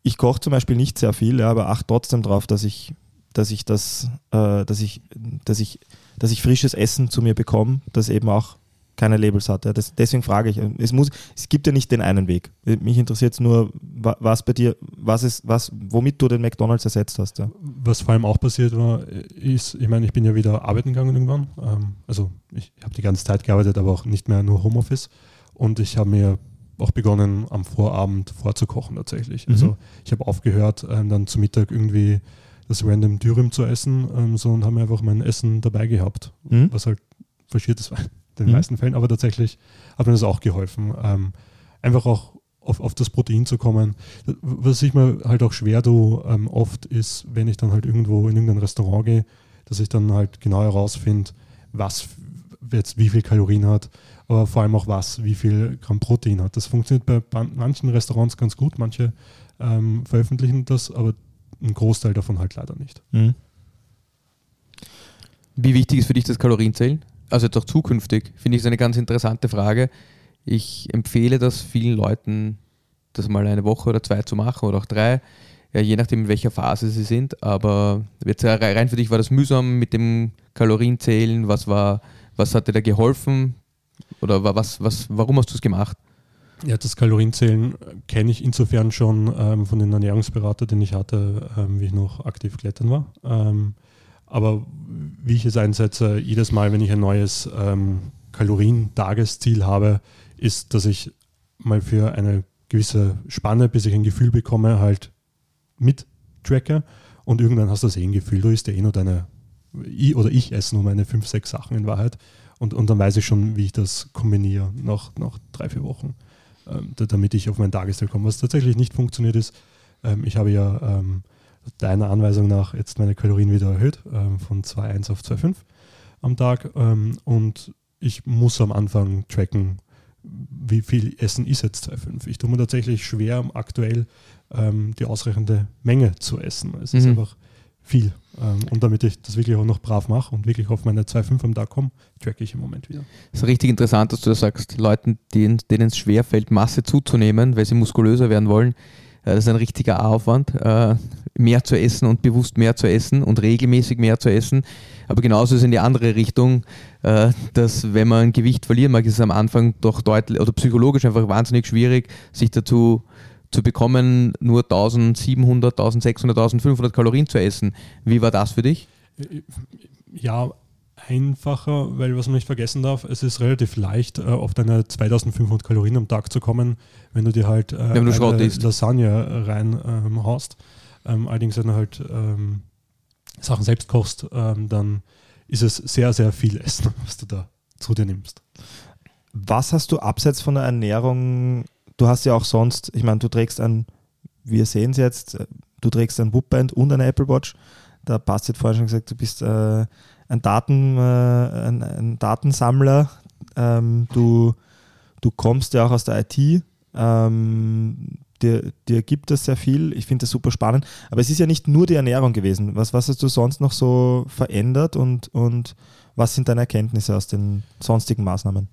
ich koche zum Beispiel nicht sehr viel, ja, aber achte trotzdem darauf, dass ich, dass ich das, äh, dass ich, dass ich, dass ich frisches Essen zu mir bekomme, das eben auch keine Labels hat. Ja. Das, deswegen frage ich. Es, muss, es gibt ja nicht den einen Weg. Mich interessiert es nur, wa- was bei dir, was ist, was, womit du den McDonalds ersetzt hast. Ja. Was vor allem auch passiert war, ist, ich meine, ich bin ja wieder arbeiten gegangen irgendwann. Ähm, also ich habe die ganze Zeit gearbeitet, aber auch nicht mehr nur Homeoffice. Und ich habe mir auch begonnen, am Vorabend vorzukochen tatsächlich. Mhm. Also ich habe aufgehört, ähm, dann zu Mittag irgendwie das random Dürüm zu essen, ähm, so und habe mir einfach mein Essen dabei gehabt, Mhm. was halt verschiertes [LAUGHS] war in den Mhm. meisten Fällen, aber tatsächlich hat mir das auch geholfen. Ähm, einfach auch auf, auf das Protein zu kommen. Was ich mir halt auch schwer tue, ähm, oft ist, wenn ich dann halt irgendwo in irgendein Restaurant gehe, dass ich dann halt genau herausfinde, was jetzt wie viel Kalorien hat, aber vor allem auch was, wie viel Gramm Protein hat. Das funktioniert bei manchen Restaurants ganz gut, manche ähm, veröffentlichen das, aber ein Großteil davon halt leider nicht. Mhm. Wie wichtig ist für dich das Kalorienzählen? Also jetzt auch zukünftig, finde ich es eine ganz interessante Frage. Ich empfehle das vielen Leuten, das mal eine Woche oder zwei zu machen oder auch drei, ja, je nachdem in welcher Phase sie sind. Aber jetzt rein für dich war das mühsam mit dem Kalorienzählen. Was war, was hat dir da geholfen? Oder wa- was, was, warum hast du es gemacht? Ja, das Kalorienzählen kenne ich insofern schon ähm, von den Ernährungsberater, den ich hatte, ähm, wie ich noch aktiv klettern war. Ähm, aber wie ich es einsetze, jedes Mal, wenn ich ein neues ähm, Kalorien-Tagesziel habe, ist, dass ich mal für eine gewisse Spanne, bis ich ein Gefühl bekomme, halt mit tracke. Und irgendwann hast du das eh ein Gefühl, du isst ja eh nur deine, ich oder ich esse nur meine fünf, sechs Sachen in Wahrheit. Und, und dann weiß ich schon, wie ich das kombiniere nach, nach drei, vier Wochen ähm, da- damit ich auf mein Tagesziel komme. Was tatsächlich nicht funktioniert ist, ähm, ich habe ja ähm, deiner Anweisung nach jetzt meine Kalorien wieder erhöht, ähm, von 2,1 auf 2,5 am Tag ähm, und ich muss am Anfang tracken, wie viel Essen ist jetzt 2,5. Ich tue mir tatsächlich schwer, aktuell die ausreichende Menge zu essen. Es ist Mhm. einfach viel. Ähm, und damit ich das wirklich auch noch brav mache und wirklich auf meine 2,5 am Tag komme, tracke ich im Moment wieder. Es ist richtig interessant, dass du das sagst. Leuten, denen, es schwerfällt, Masse zuzunehmen, weil sie muskulöser werden wollen, äh, das ist ein richtiger Aufwand, äh, mehr zu essen und bewusst mehr zu essen und regelmäßig mehr zu essen. Aber genauso ist es in die andere Richtung, äh, dass wenn man Gewicht verlieren mag, ist es am Anfang doch deutlich oder psychologisch einfach wahnsinnig schwierig, sich dazu zu bekommen, nur 1700, 1600, 1500 Kalorien zu essen. Wie war das für dich? Ja, einfacher, weil was man nicht vergessen darf, es ist relativ leicht, äh, auf deine 2500 Kalorien am Tag zu kommen, wenn du dir halt äh, Wenn du Schrott eine. Lasagne rein ähm, haust. Ähm, allerdings, wenn du halt ähm, Sachen selbst kochst, ähm, dann ist es sehr, sehr viel Essen, [LAUGHS] was du da zu dir nimmst. Was hast du abseits von der Ernährung? Du hast ja auch sonst, ich meine, du trägst ein, wir sehen es jetzt, äh, du trägst ein Whoop-Band und eine Apple Watch. Da passt jetzt vorhin schon gesagt, du bist äh, ein, Daten, äh, ein, ein Datensammler. Ähm, du, du kommst ja auch aus der IT. Ähm, dir, dir gibt das sehr viel. Ich finde das super spannend. Aber es ist ja nicht nur die Ernährung gewesen. Was, was hast du sonst noch so verändert und, und was sind deine Erkenntnisse aus den sonstigen Maßnahmen?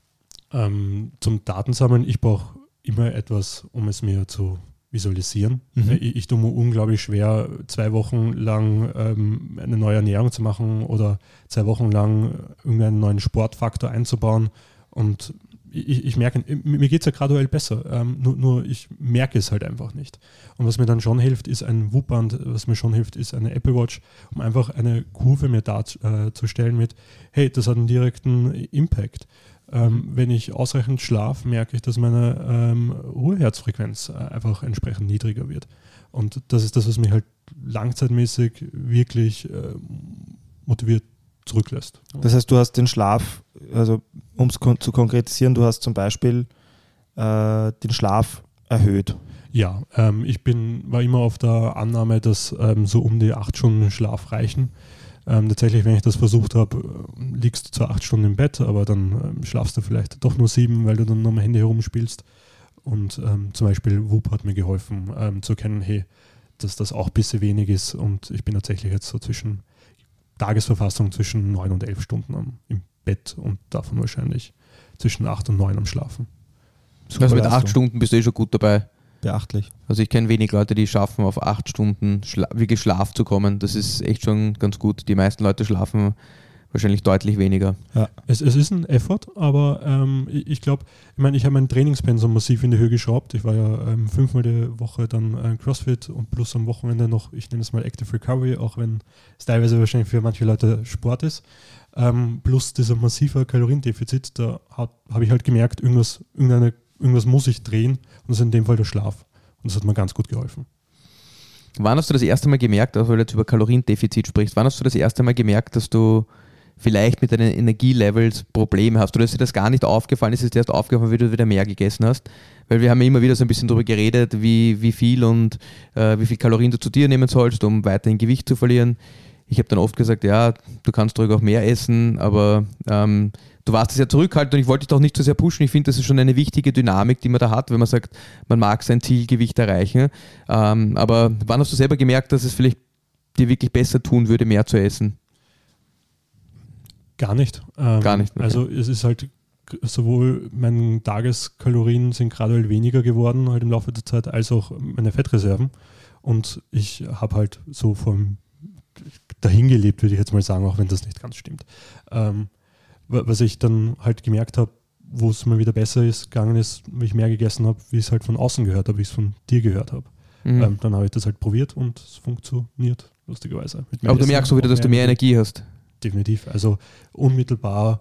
Ähm, zum Datensammeln, ich brauche immer etwas, um es mir zu visualisieren. Mhm. Äh, Ich, ich tue mir unglaublich schwer, zwei Wochen lang ähm, eine neue Ernährung zu machen oder zwei Wochen lang irgendeinen neuen Sportfaktor einzubauen. Und ich, ich merke, mir geht es ja graduell besser, ähm, nur, nur ich merke es halt einfach nicht. Und was mir dann schon hilft, ist ein Whoop-Band, was mir schon hilft, ist eine Apple Watch, um einfach eine Kurve mir darzustellen mit, hey, das hat einen direkten Impact. Ähm, wenn ich ausreichend schlafe, merke ich, dass meine ähm, Ruheherzfrequenz äh, einfach entsprechend niedriger wird. Und das ist das, was mich halt langzeitmäßig wirklich äh, motiviert zurücklässt. Das heißt, du hast den Schlaf, also um es kon zu konkretisieren, du hast zum Beispiel äh, den Schlaf erhöht. Ja, ähm, ich bin, war immer auf der Annahme, dass ähm, so um die acht Stunden Schlaf reichen. Ähm, tatsächlich, wenn ich das versucht habe, äh, liegst du zwar acht Stunden im Bett, aber dann ähm, schlafst du vielleicht doch nur sieben, weil du dann am Handy herumspielst. Und ähm, zum Beispiel Whoop hat mir geholfen ähm, zu erkennen, hey, dass das auch ein bisschen wenig ist. Und ich bin tatsächlich jetzt so zwischen Tagesverfassung zwischen neun und elf Stunden am, im Bett und davon wahrscheinlich zwischen acht und neun am Schlafen. Super also mit Leistung. acht Stunden bist du eh schon gut dabei. Beachtlich. Also ich kenne wenig Leute, die schaffen, auf acht Stunden Schla wirklich Schlaf zu kommen. Das ist echt schon ganz gut. Die meisten Leute schlafen wahrscheinlich deutlich weniger. Es, es ist ein Effort, aber ähm, ich, ich glaube, ich meine, ich habe mein Trainingspensum massiv in die Höhe geschraubt. Ich war ja ähm, fünfmal die Woche dann äh, CrossFit und plus am Wochenende noch, ich nenne es mal Active Recovery, auch wenn es teilweise wahrscheinlich für manche Leute Sport ist. Ähm, plus dieser massive Kaloriendefizit, da habe ich halt gemerkt, irgendwas, irgendeine, irgendwas muss ich drehen und das ist in dem Fall der Schlaf. Und das hat mir ganz gut geholfen. Wann hast du das erste Mal gemerkt, also weil du jetzt über Kaloriendefizit sprichst, wann hast du das erste Mal gemerkt, dass du vielleicht mit deinen Energielevels Probleme hast oder ist dir das gar nicht aufgefallen, ist es dir erst aufgefallen, wie du wieder mehr gegessen hast? Weil wir haben ja immer wieder so ein bisschen darüber geredet, wie, wie viel und äh, wie viel Kalorien du zu dir nehmen sollst, um weiterhin Gewicht zu verlieren. Ich habe dann oft gesagt, ja, du kannst ruhig auch mehr essen, aber ähm, du warst sehr zurückhaltend und ich wollte dich doch nicht so sehr pushen. Ich finde, das ist schon eine wichtige Dynamik, die man da hat, wenn man sagt, man mag sein Zielgewicht erreichen. Ähm, aber wann hast du selber gemerkt, dass es vielleicht dir wirklich besser tun würde, mehr zu essen? Gar nicht. Ähm, Gar nicht, okay. Also es ist halt sowohl meine Tageskalorien sind graduell weniger geworden halt im Laufe der Zeit, als auch meine Fettreserven. Und ich habe halt so vom dahin gelebt, würde ich jetzt mal sagen, auch wenn das nicht ganz stimmt. Ähm, wa- was ich dann halt gemerkt habe, wo es mal wieder besser ist, gegangen ist, wie ich mehr gegessen habe, wie ich es halt von außen gehört habe, wie ich es von dir gehört habe. Mhm. Ähm, dann habe ich das halt probiert und es funktioniert, lustigerweise. Aber du merkst auch wieder, dass du mehr Energie hast. Definitiv. Also unmittelbar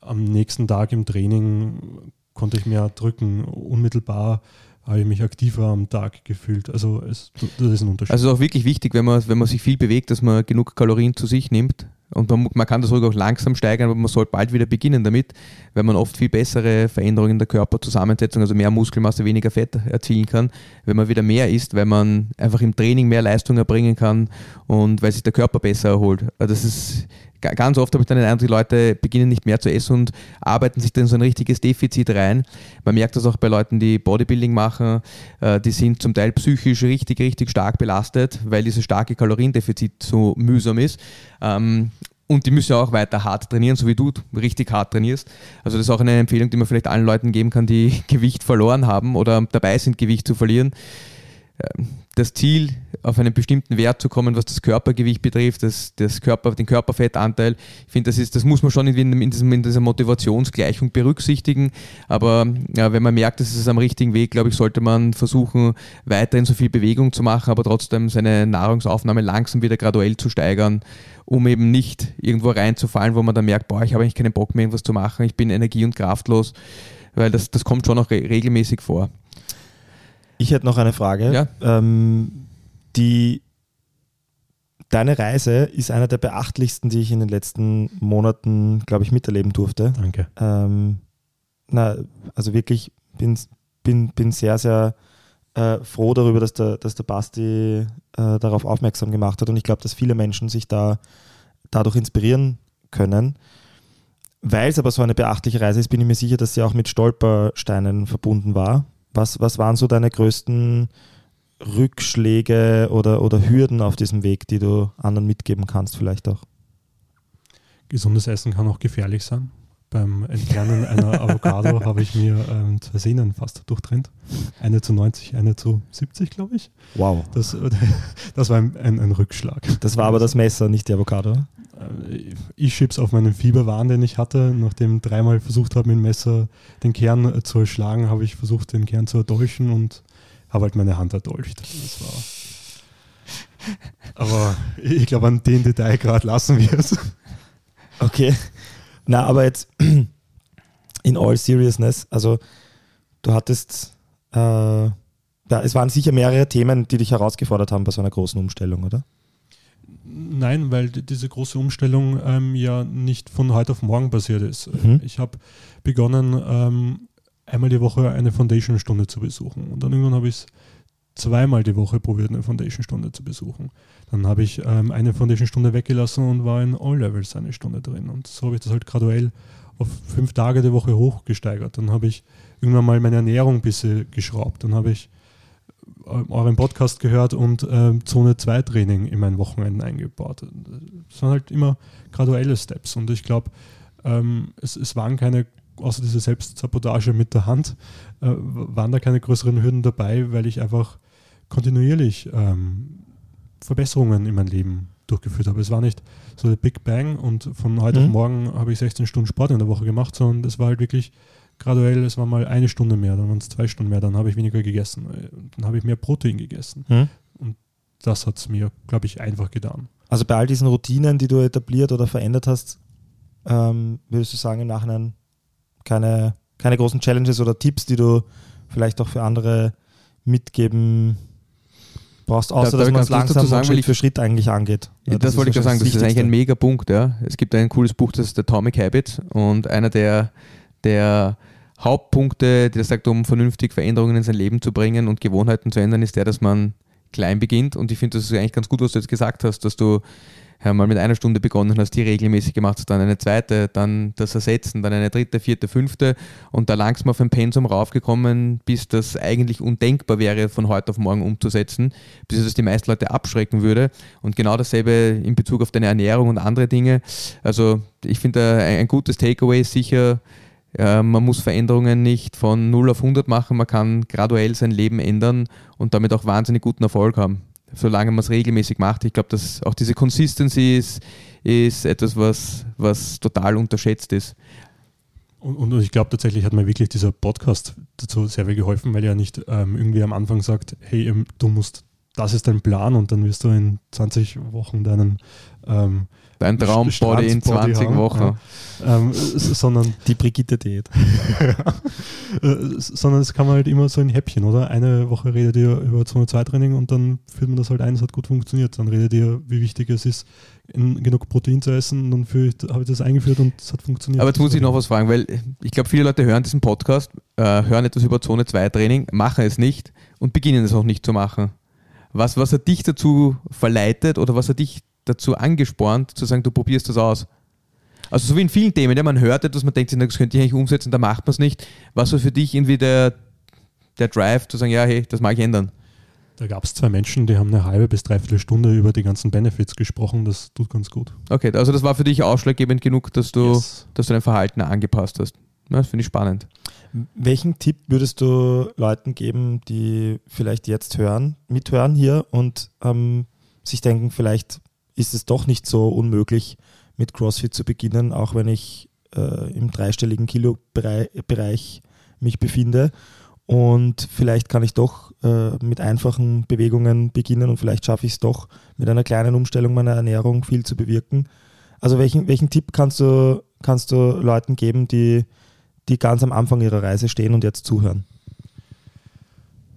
am nächsten Tag im Training konnte ich mehr drücken. Unmittelbar habe ich mich aktiver am Tag gefühlt. Also es, das ist ein Unterschied. Also es ist auch wirklich wichtig, wenn man, wenn man sich viel bewegt, dass man genug Kalorien zu sich nimmt. Und man, man kann das ruhig auch langsam steigern, aber man soll bald wieder beginnen damit, weil man oft viel bessere Veränderungen in der Körperzusammensetzung, also mehr Muskelmasse, weniger Fett erzielen kann, wenn man wieder mehr isst, weil man einfach im Training mehr Leistung erbringen kann und weil sich der Körper besser erholt. Also das ist ganz oft habe ich dann den Eindruck, die Leute beginnen nicht mehr zu essen und arbeiten sich dann so ein richtiges Defizit rein. Man merkt das auch bei Leuten, die Bodybuilding machen, äh, die sind zum Teil psychisch richtig, richtig stark belastet, weil dieses starke Kaloriendefizit so mühsam ist. Ähm, und die müssen ja auch weiter hart trainieren, so wie du richtig hart trainierst. Also das ist auch eine Empfehlung, die man vielleicht allen Leuten geben kann, die [LAUGHS] Gewicht verloren haben oder dabei sind, Gewicht zu verlieren. Ähm, Das Ziel, auf einen bestimmten Wert zu kommen, was das Körpergewicht betrifft, das, das Körper, den Körperfettanteil, ich finde, das, ist, das muss man schon in, in, diesem, in dieser Motivationsgleichung berücksichtigen. Aber ja, wenn man merkt, es ist am richtigen Weg, glaube ich, sollte man versuchen, weiterhin so viel Bewegung zu machen, aber trotzdem seine Nahrungsaufnahme langsam wieder graduell zu steigern, um eben nicht irgendwo reinzufallen, wo man dann merkt, boah, ich habe eigentlich keinen Bock mehr, irgendwas zu machen, ich bin energie- und kraftlos, weil das, das kommt schon auch re regelmäßig vor. Ich hätte noch eine Frage. Ja. Ähm, die, deine Reise ist einer der beachtlichsten, die ich in den letzten Monaten, glaube ich, miterleben durfte. Danke. Ähm, na, also wirklich bin, bin, bin sehr, sehr äh, froh darüber, dass der, dass der Basti äh, darauf aufmerksam gemacht hat. Und ich glaube, dass viele Menschen sich da dadurch inspirieren können. Weil es aber so eine beachtliche Reise ist, bin ich mir sicher, dass sie auch mit Stolpersteinen verbunden war. Was, was waren so deine größten Rückschläge oder, oder Hürden auf diesem Weg, die du anderen mitgeben kannst, vielleicht auch? Gesundes Essen kann auch gefährlich sein. Beim Entfernen einer [LAUGHS] Avocado habe ich mir ähm, zwei Sehnen fast durchtrennt. Eine zu 90, eine zu 70, glaube ich. Wow. Das, [LAUGHS] das war ein, ein, ein Rückschlag. Das war aber das Messer, nicht die Avocado. Äh, Ich schieb's auf meinen Fieberwahn, den ich hatte. Nachdem dreimal versucht habe, mit dem Messer den Kern äh, zu erschlagen, habe ich versucht, den Kern zu erdolchen und habe halt meine Hand erdolcht. Das war. Aber ich glaube, an den Detailgrad lassen wir es. Okay. Na, aber jetzt [CLEARS THROAT] in all seriousness, also du hattest, äh, ja, es waren sicher mehrere Themen, die dich herausgefordert haben bei so einer großen Umstellung, oder? Nein, weil die- diese große Umstellung ähm, ja nicht von heute auf morgen passiert ist. Mhm. Ich habe begonnen, ähm, einmal die Woche eine Foundation-Stunde zu besuchen. Und dann irgendwann habe ich es zweimal die Woche probiert, eine Foundation-Stunde zu besuchen. Dann habe ich ähm, eine Foundation-Stunde weggelassen und war in All-Levels eine Stunde drin. Und so habe ich das halt graduell auf fünf Tage die Woche hochgesteigert. Dann habe ich irgendwann mal meine Ernährung ein bisschen geschraubt. Dann habe ich äh, euren Podcast gehört und ähm, Zone 2 Training in meinen Wochenenden eingebaut. Das waren halt immer graduelle Steps und ich glaube, ähm, es, es waren keine, außer diese Selbstsabotage mit der Hand, äh, waren da keine größeren Hürden dabei, weil ich einfach kontinuierlich ähm, Verbesserungen in mein Leben durchgeführt habe. Es war nicht so der Big Bang und von heute Mhm. auf morgen habe ich 16 Stunden Sport in der Woche gemacht, sondern es war halt wirklich graduell, es war mal eine Stunde mehr, dann waren es zwei Stunden mehr, dann habe ich weniger gegessen, äh, dann habe ich mehr Protein gegessen. Hm? Das hat es mir, glaube ich, einfach getan. Also bei all diesen Routinen, die du etabliert oder verändert hast, ähm, würdest du sagen im Nachhinein keine, keine großen Challenges oder Tipps, die du vielleicht auch für andere mitgeben brauchst, außer da dass man es langsam sagen, Schritt für Schritt eigentlich angeht. Ja, das, wollte ich gerade sagen, das ist eigentlich ein mega Punkt. Ja. Es gibt ein cooles Buch, das ist der Atomic Habit und einer der, der Hauptpunkte, die das sagt, um vernünftig Veränderungen in sein Leben zu bringen und Gewohnheiten zu ändern, ist der, dass man klein beginnt und ich finde, das ist eigentlich ganz gut, was du jetzt gesagt hast, dass du ja, mal mit einer Stunde begonnen hast, die regelmäßig gemacht hast, dann eine zweite, dann das Ersetzen, dann eine dritte, vierte, fünfte und da langsam auf ein Pensum raufgekommen, bis das eigentlich undenkbar wäre, von heute auf morgen umzusetzen, bis es die meisten Leute abschrecken würde. Und genau dasselbe in Bezug auf deine Ernährung und andere Dinge. Also ich finde, ein, ein gutes Takeaway ist sicher, äh, man muss Veränderungen nicht von 0 auf 100 machen, man kann graduell sein Leben ändern und damit auch wahnsinnig guten Erfolg haben solange man es regelmäßig macht. Ich glaube, dass auch diese Consistency ist, ist etwas, was, was total unterschätzt ist. Und, und ich glaube tatsächlich hat mir wirklich dieser Podcast dazu sehr viel geholfen, weil er nicht ähm, irgendwie am Anfang sagt, hey, ähm, du musst, das ist dein Plan und dann wirst du in 20 Wochen deinen ähm, Dein Traumbody in Strandsbody 20 haben, Wochen. ja. ähm, sondern Die Brigitte-Diät. [LAUGHS] Äh, sondern es kann man halt immer so in Häppchen, oder? Eine Woche redet ihr über Zone 2 Training und dann führt man das halt ein, es hat gut funktioniert. Dann redet ihr, wie wichtig es ist, genug Protein zu essen und dann habe ich das eingeführt und es hat funktioniert. Aber jetzt muss ich noch was fragen, weil ich glaube, viele Leute hören diesen Podcast, äh, hören etwas über Zone 2 Training, machen es nicht und beginnen es auch nicht zu machen. Was, was hat dich dazu verleitet oder was hat dich dazu angespornt, zu sagen, du probierst das aus? Also so wie in vielen Themen, ja, man hört etwas, man denkt sich, das könnte ich eigentlich umsetzen, da macht man es nicht. Was war für dich irgendwie der, der Drive, zu sagen, ja, hey, das mag ich ändern? Da gab es zwei Menschen, die haben eine halbe bis dreiviertel Stunde über die ganzen Benefits gesprochen, das tut ganz gut. Okay, also das war für dich ausschlaggebend genug, dass du, Yes. dass du dein Verhalten angepasst hast. Ja, das finde ich spannend. Welchen Tipp würdest du Leuten geben, die vielleicht jetzt hören, mithören hier und ähm, sich denken, vielleicht ist es doch nicht so unmöglich, mit CrossFit zu beginnen, auch wenn ich äh, im dreistelligen Kilo-Bereich mich befinde. Und vielleicht kann ich doch äh, mit einfachen Bewegungen beginnen und vielleicht schaffe ich es doch mit einer kleinen Umstellung meiner Ernährung viel zu bewirken. Also welchen, welchen Tipp kannst du, kannst du Leuten geben, die, die ganz am Anfang ihrer Reise stehen und jetzt zuhören?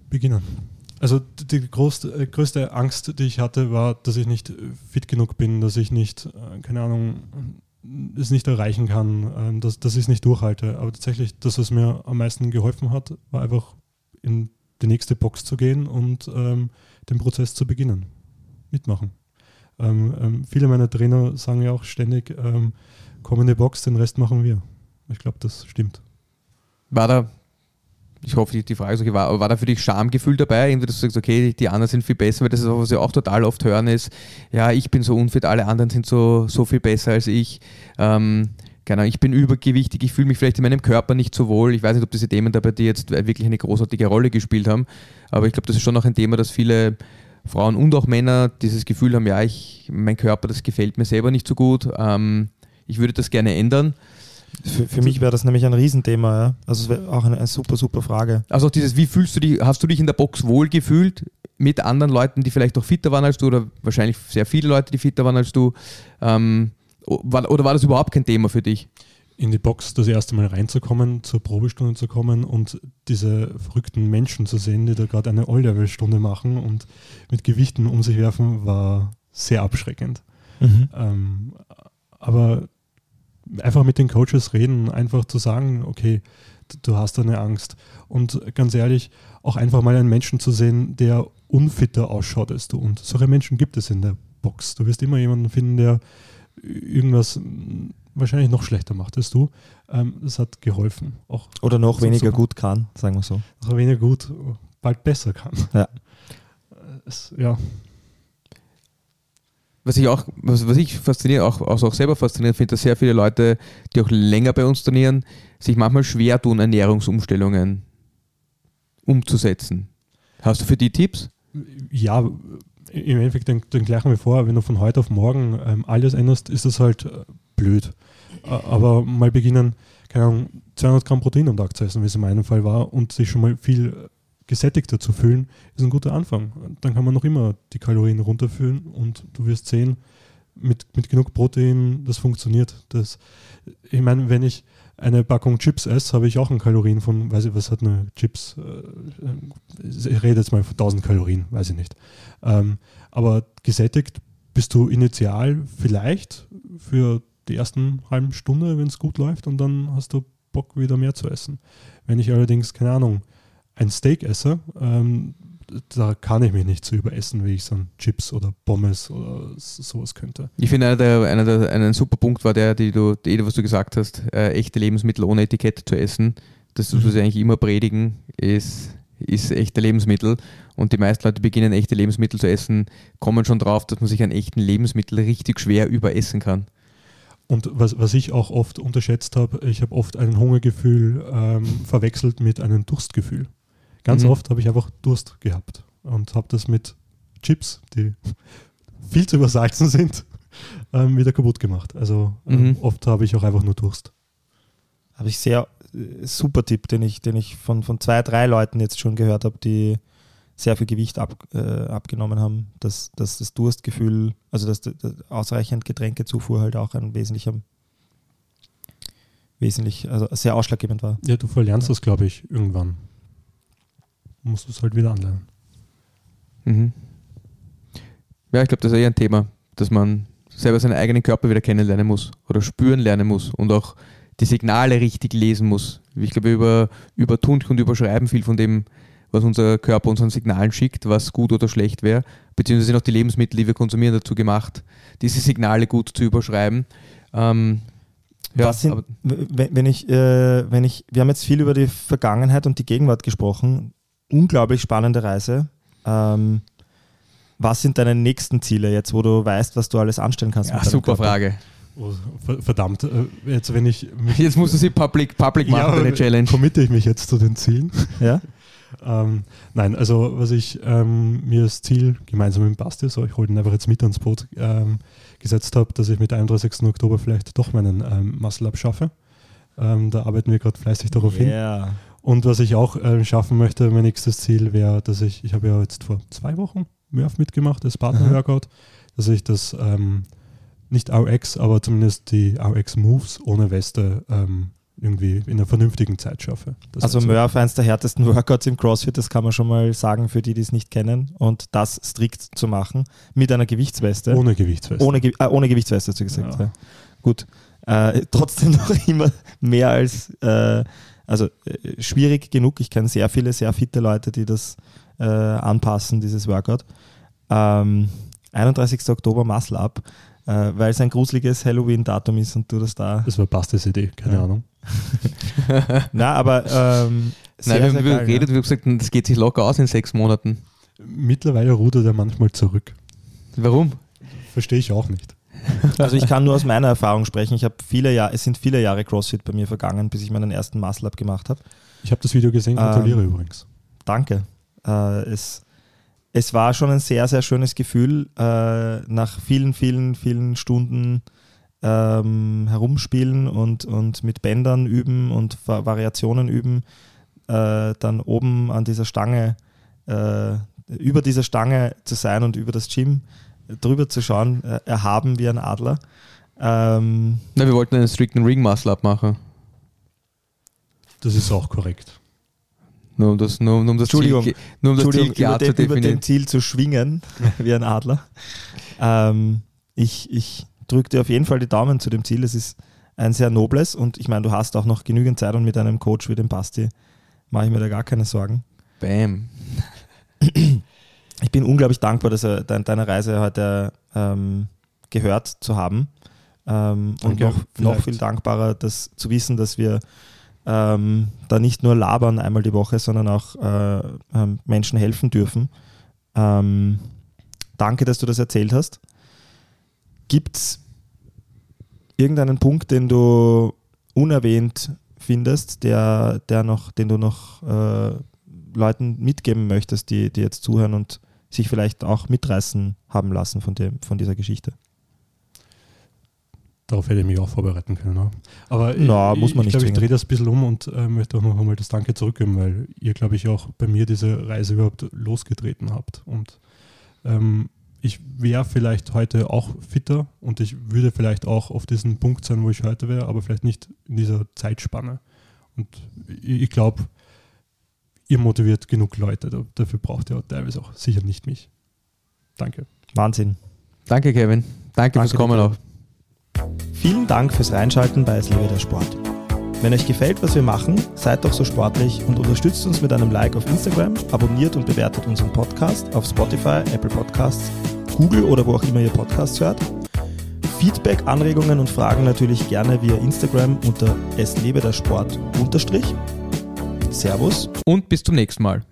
Beginnen. Also die größte, äh, größte Angst, die ich hatte, war, dass ich nicht fit genug bin, dass ich nicht, äh, keine Ahnung, es nicht erreichen kann, ähm, dass, dass ich es nicht durchhalte. Aber tatsächlich, das, was mir am meisten geholfen hat, war einfach in die nächste Box zu gehen und ähm, den Prozess zu beginnen. Mitmachen. Ähm, ähm, viele meiner Trainer sagen ja auch ständig, ähm, komm in die Box, den Rest machen wir. Ich glaube, das stimmt. War da, ich hoffe, die- Frage ist war, war da für dich Schamgefühl dabei? Irgendwie, dass du sagst, okay, die anderen sind viel besser, weil das ist auch, was wir auch total oft hören, ist, ja, ich bin so unfit, alle anderen sind so, so viel besser als ich. Ähm, keine Ahnung, ich bin übergewichtig, ich fühle mich vielleicht in meinem Körper nicht so wohl. Ich weiß nicht, ob diese Themen da bei dir jetzt wirklich eine großartige Rolle gespielt haben, aber ich glaube, das ist schon noch ein Thema, dass viele Frauen und auch Männer dieses Gefühl haben, ja, ich, mein Körper, das gefällt mir selber nicht so gut. Ähm, ich würde das gerne ändern. Für, für mich wäre das nämlich ein Riesenthema. Ja? Also es wäre auch eine, eine super, super Frage. Also auch dieses, wie fühlst du dich, hast du dich in der Box wohl gefühlt mit anderen Leuten, die vielleicht auch fitter waren als du oder wahrscheinlich sehr viele Leute, die fitter waren als du? Ähm, oder war das überhaupt kein Thema für dich? in die Box das erste Mal reinzukommen, zur Probestunde zu kommen und diese verrückten Menschen zu sehen, die da gerade eine All-Level-Stunde machen und mit Gewichten um sich werfen, war sehr abschreckend. Ähm, aber einfach mit den Coaches reden, einfach zu sagen, okay, du hast eine Angst. Und ganz ehrlich, auch einfach mal einen Menschen zu sehen, der unfitter ausschaut als du. Und solche Menschen gibt es in der Box. Du wirst immer jemanden finden, der irgendwas wahrscheinlich noch schlechter macht als du. Ähm, das hat geholfen. Auch Oder noch weniger super. gut kann, sagen wir so. er weniger gut, bald besser kann. Ja. Es, ja. Was ich auch, was, was ich faszinierend, auch, also auch selber faszinierend finde, dass sehr viele Leute, die auch länger bei uns trainieren, sich manchmal schwer tun, Ernährungsumstellungen umzusetzen. Hast du für die Tipps? ja, im Endeffekt den, den gleichen wie vorher, wenn du von heute auf morgen ähm, alles änderst, ist das halt äh, blöd. Aber mal beginnen, keine Ahnung, 200 Gramm Protein am Tag zu essen, wie es in meinem Fall war, und sich schon mal viel gesättigter zu fühlen, ist ein guter Anfang. Dann kann man noch immer die Kalorien runterführen und du wirst sehen, mit, mit genug Protein, das funktioniert. Das, ich meine, wenn ich eine Packung Chips esse, habe ich auch ein Kalorien von, weiß ich, was hat eine Chips? Äh, ich rede jetzt mal von 1000 Kalorien, weiß ich nicht. Ähm, aber gesättigt bist du initial vielleicht für die ersten halben Stunde, wenn es gut läuft, und dann hast du Bock, wieder mehr zu essen. Wenn ich allerdings, keine Ahnung, ein Steak esse, ähm, da kann ich mich nicht so überessen, wie ich so ein Chips oder Pommes oder sowas könnte. Ich finde, einer der, einer der, ein super Punkt war der, die du, die, was du gesagt hast, äh, echte Lebensmittel ohne Etikette zu essen. Das, was Mhm. wir eigentlich immer predigen, ist, ist echte Lebensmittel. Und die meisten Leute beginnen echte Lebensmittel zu essen, kommen schon drauf, dass man sich an echten Lebensmitteln richtig schwer überessen kann. Und was, was ich auch oft unterschätzt habe, ich habe oft ein Hungergefühl ähm, verwechselt mit einem Durstgefühl. Ganz Mhm. oft habe ich einfach Durst gehabt und habe das mit Chips, die viel zu übersalzen sind, [LAUGHS] ähm, wieder kaputt gemacht. Also ähm, Mhm. oft habe ich auch einfach nur Durst. Habe ich sehr äh, super Tipp, den ich, den ich von, von zwei, drei Leuten jetzt schon gehört habe, die sehr viel Gewicht ab, äh, abgenommen haben, dass, dass das Durstgefühl, also dass d- d- ausreichend Getränkezufuhr halt auch ein wesentlicher, wesentlich, also sehr ausschlaggebend war. Ja, du verlernst das, glaube ich, irgendwann. Musst du es halt wieder anlernen. Mhm. Ja, ich glaube, das ist eher ein Thema, dass man selber seinen eigenen Körper wieder kennenlernen muss oder spüren lernen muss und auch die Signale richtig lesen muss. Ich glaube, wir über, übertun und überschreiben viel von dem, was unser Körper unseren Signalen schickt, was gut oder schlecht wäre, beziehungsweise sind auch die Lebensmittel, die wir konsumieren, dazu gemacht, diese Signale gut zu überschreiben. Ähm, ja, Was sind, wenn ich, äh, wenn ich, wir haben jetzt viel über die Vergangenheit und die Gegenwart gesprochen. Unglaublich spannende Reise. Ähm, was sind deine nächsten Ziele jetzt, wo du weißt, was du alles anstellen kannst? ja, super Körper? Frage. Oh, ver- verdammt, äh, jetzt wenn ich mich Jetzt musst du sie public, public machen, deine Challenge. committe ich mich jetzt zu den Zielen. Ja? Ähm, nein, also was ich ähm, mir das Ziel gemeinsam mit dem Basti, so ich hole ihn einfach jetzt mit ans Boot, ähm, gesetzt habe, dass ich mit 31. Oktober vielleicht doch meinen ähm, Muscle-Up schaffe. Ähm, da arbeiten wir gerade fleißig darauf hin. Und was ich auch ähm, schaffen möchte, mein nächstes Ziel wäre, dass ich, ich habe ja jetzt vor zwei Wochen Murph mitgemacht, das Partner-Workout, dass ich das ähm, nicht RX, aber zumindest die RX Moves ohne Weste ähm, irgendwie in einer vernünftigen Zeit schaffe. Das Also Murph, eins der härtesten Workouts im CrossFit, das kann man schon mal sagen für die, die es nicht kennen. Und das strikt zu machen mit einer Gewichtsweste. ohne Gewichtsweste. ohne, Ge- äh, ohne Gewichtsweste, hast du gesagt. Ja. Ja. Gut. Äh, [LAUGHS] trotzdem noch immer mehr als, äh, Also äh, schwierig genug. Ich kenne sehr viele, sehr fitte Leute, die das äh, anpassen, dieses Workout. Ähm, 31. Oktober Muscle Up, äh, weil es ein gruseliges Halloween-Datum ist und du das da. Das war Bastes Idee, keine Ja. Ahnung. [LAUGHS] Na, aber ähm, sehr, Nein, wir haben geil, geredet, wir haben gesagt, das geht sich locker aus in sechs Monaten. Mittlerweile rudert er manchmal zurück. Warum? Verstehe ich auch nicht. Also ich kann nur aus meiner Erfahrung sprechen. Ich habe viele Jahre, es sind viele Jahre CrossFit bei mir vergangen, bis ich meinen ersten Muscle Up gemacht habe. Ich habe das Video gesehen, gratuliere Ähm, übrigens. Danke. Äh, es, es war schon ein sehr, sehr schönes Gefühl, äh, nach vielen, vielen, vielen Stunden ähm, herumspielen und, und mit Bändern üben und Va Variationen üben, äh, dann oben an dieser Stange, äh, über dieser Stange zu sein und über das Gym drüber zu schauen, äh, erhaben wie ein Adler. Ähm, Na, wir wollten einen strikten Ring Muscle Up machen. Das ist auch korrekt. Nur um das, nur, nur um das Entschuldigung. Ziel, nur um das Ziel klar über, zu den, über definieren. dem Ziel zu schwingen, [LAUGHS] wie ein Adler. Ähm, ich ich drücke dir auf jeden Fall die Daumen zu dem Ziel. Es ist ein sehr nobles und ich meine, du hast auch noch genügend Zeit und mit einem Coach wie dem Basti mache ich mir da gar keine Sorgen. Bam. [CLEARS THROAT] Ich bin unglaublich dankbar, dass er dein, deine Reise heute ähm, gehört zu haben. Ähm, und noch, noch viel dankbarer, das zu wissen, dass wir ähm, da nicht nur labern einmal die Woche, sondern auch äh, ähm, Menschen helfen dürfen. Ähm, danke, dass du das erzählt hast. Gibt es irgendeinen Punkt, den du unerwähnt findest, der, der noch, den du noch äh, Leuten mitgeben möchtest, die, die jetzt zuhören und sich vielleicht auch mitreißen haben lassen von, dem, von dieser Geschichte? Darauf hätte ich mich auch vorbereiten können. ne? Aber Na, ich, muss man ich nicht glaube, ich drehe das ein bisschen um und äh, möchte auch noch einmal das Danke zurückgeben, weil ihr, glaube ich, auch bei mir diese Reise überhaupt losgetreten habt. Und ähm, ich wäre vielleicht heute auch fitter und ich würde vielleicht auch auf diesen Punkt sein, wo ich heute wäre, aber vielleicht nicht in dieser Zeitspanne. Und ich, ich glaube, ihr motiviert genug Leute. Da- Dafür braucht ihr auch teilweise auch sicher nicht mich. Danke. Wahnsinn. Danke, Kevin. Danke, fürs Danke Kommen dir. auch. Vielen Dank fürs Reinschalten bei Es lebe der Sport. Wenn euch gefällt, was wir machen, seid doch so sportlich und unterstützt uns mit einem Like auf Instagram, abonniert und bewertet unseren Podcast auf Spotify, Apple Podcasts, Google oder wo auch immer ihr Podcasts hört. Feedback, Anregungen und Fragen natürlich gerne via Instagram unter Es lebe der Sport unterstrich. Servus Und bis zum nächsten Mal.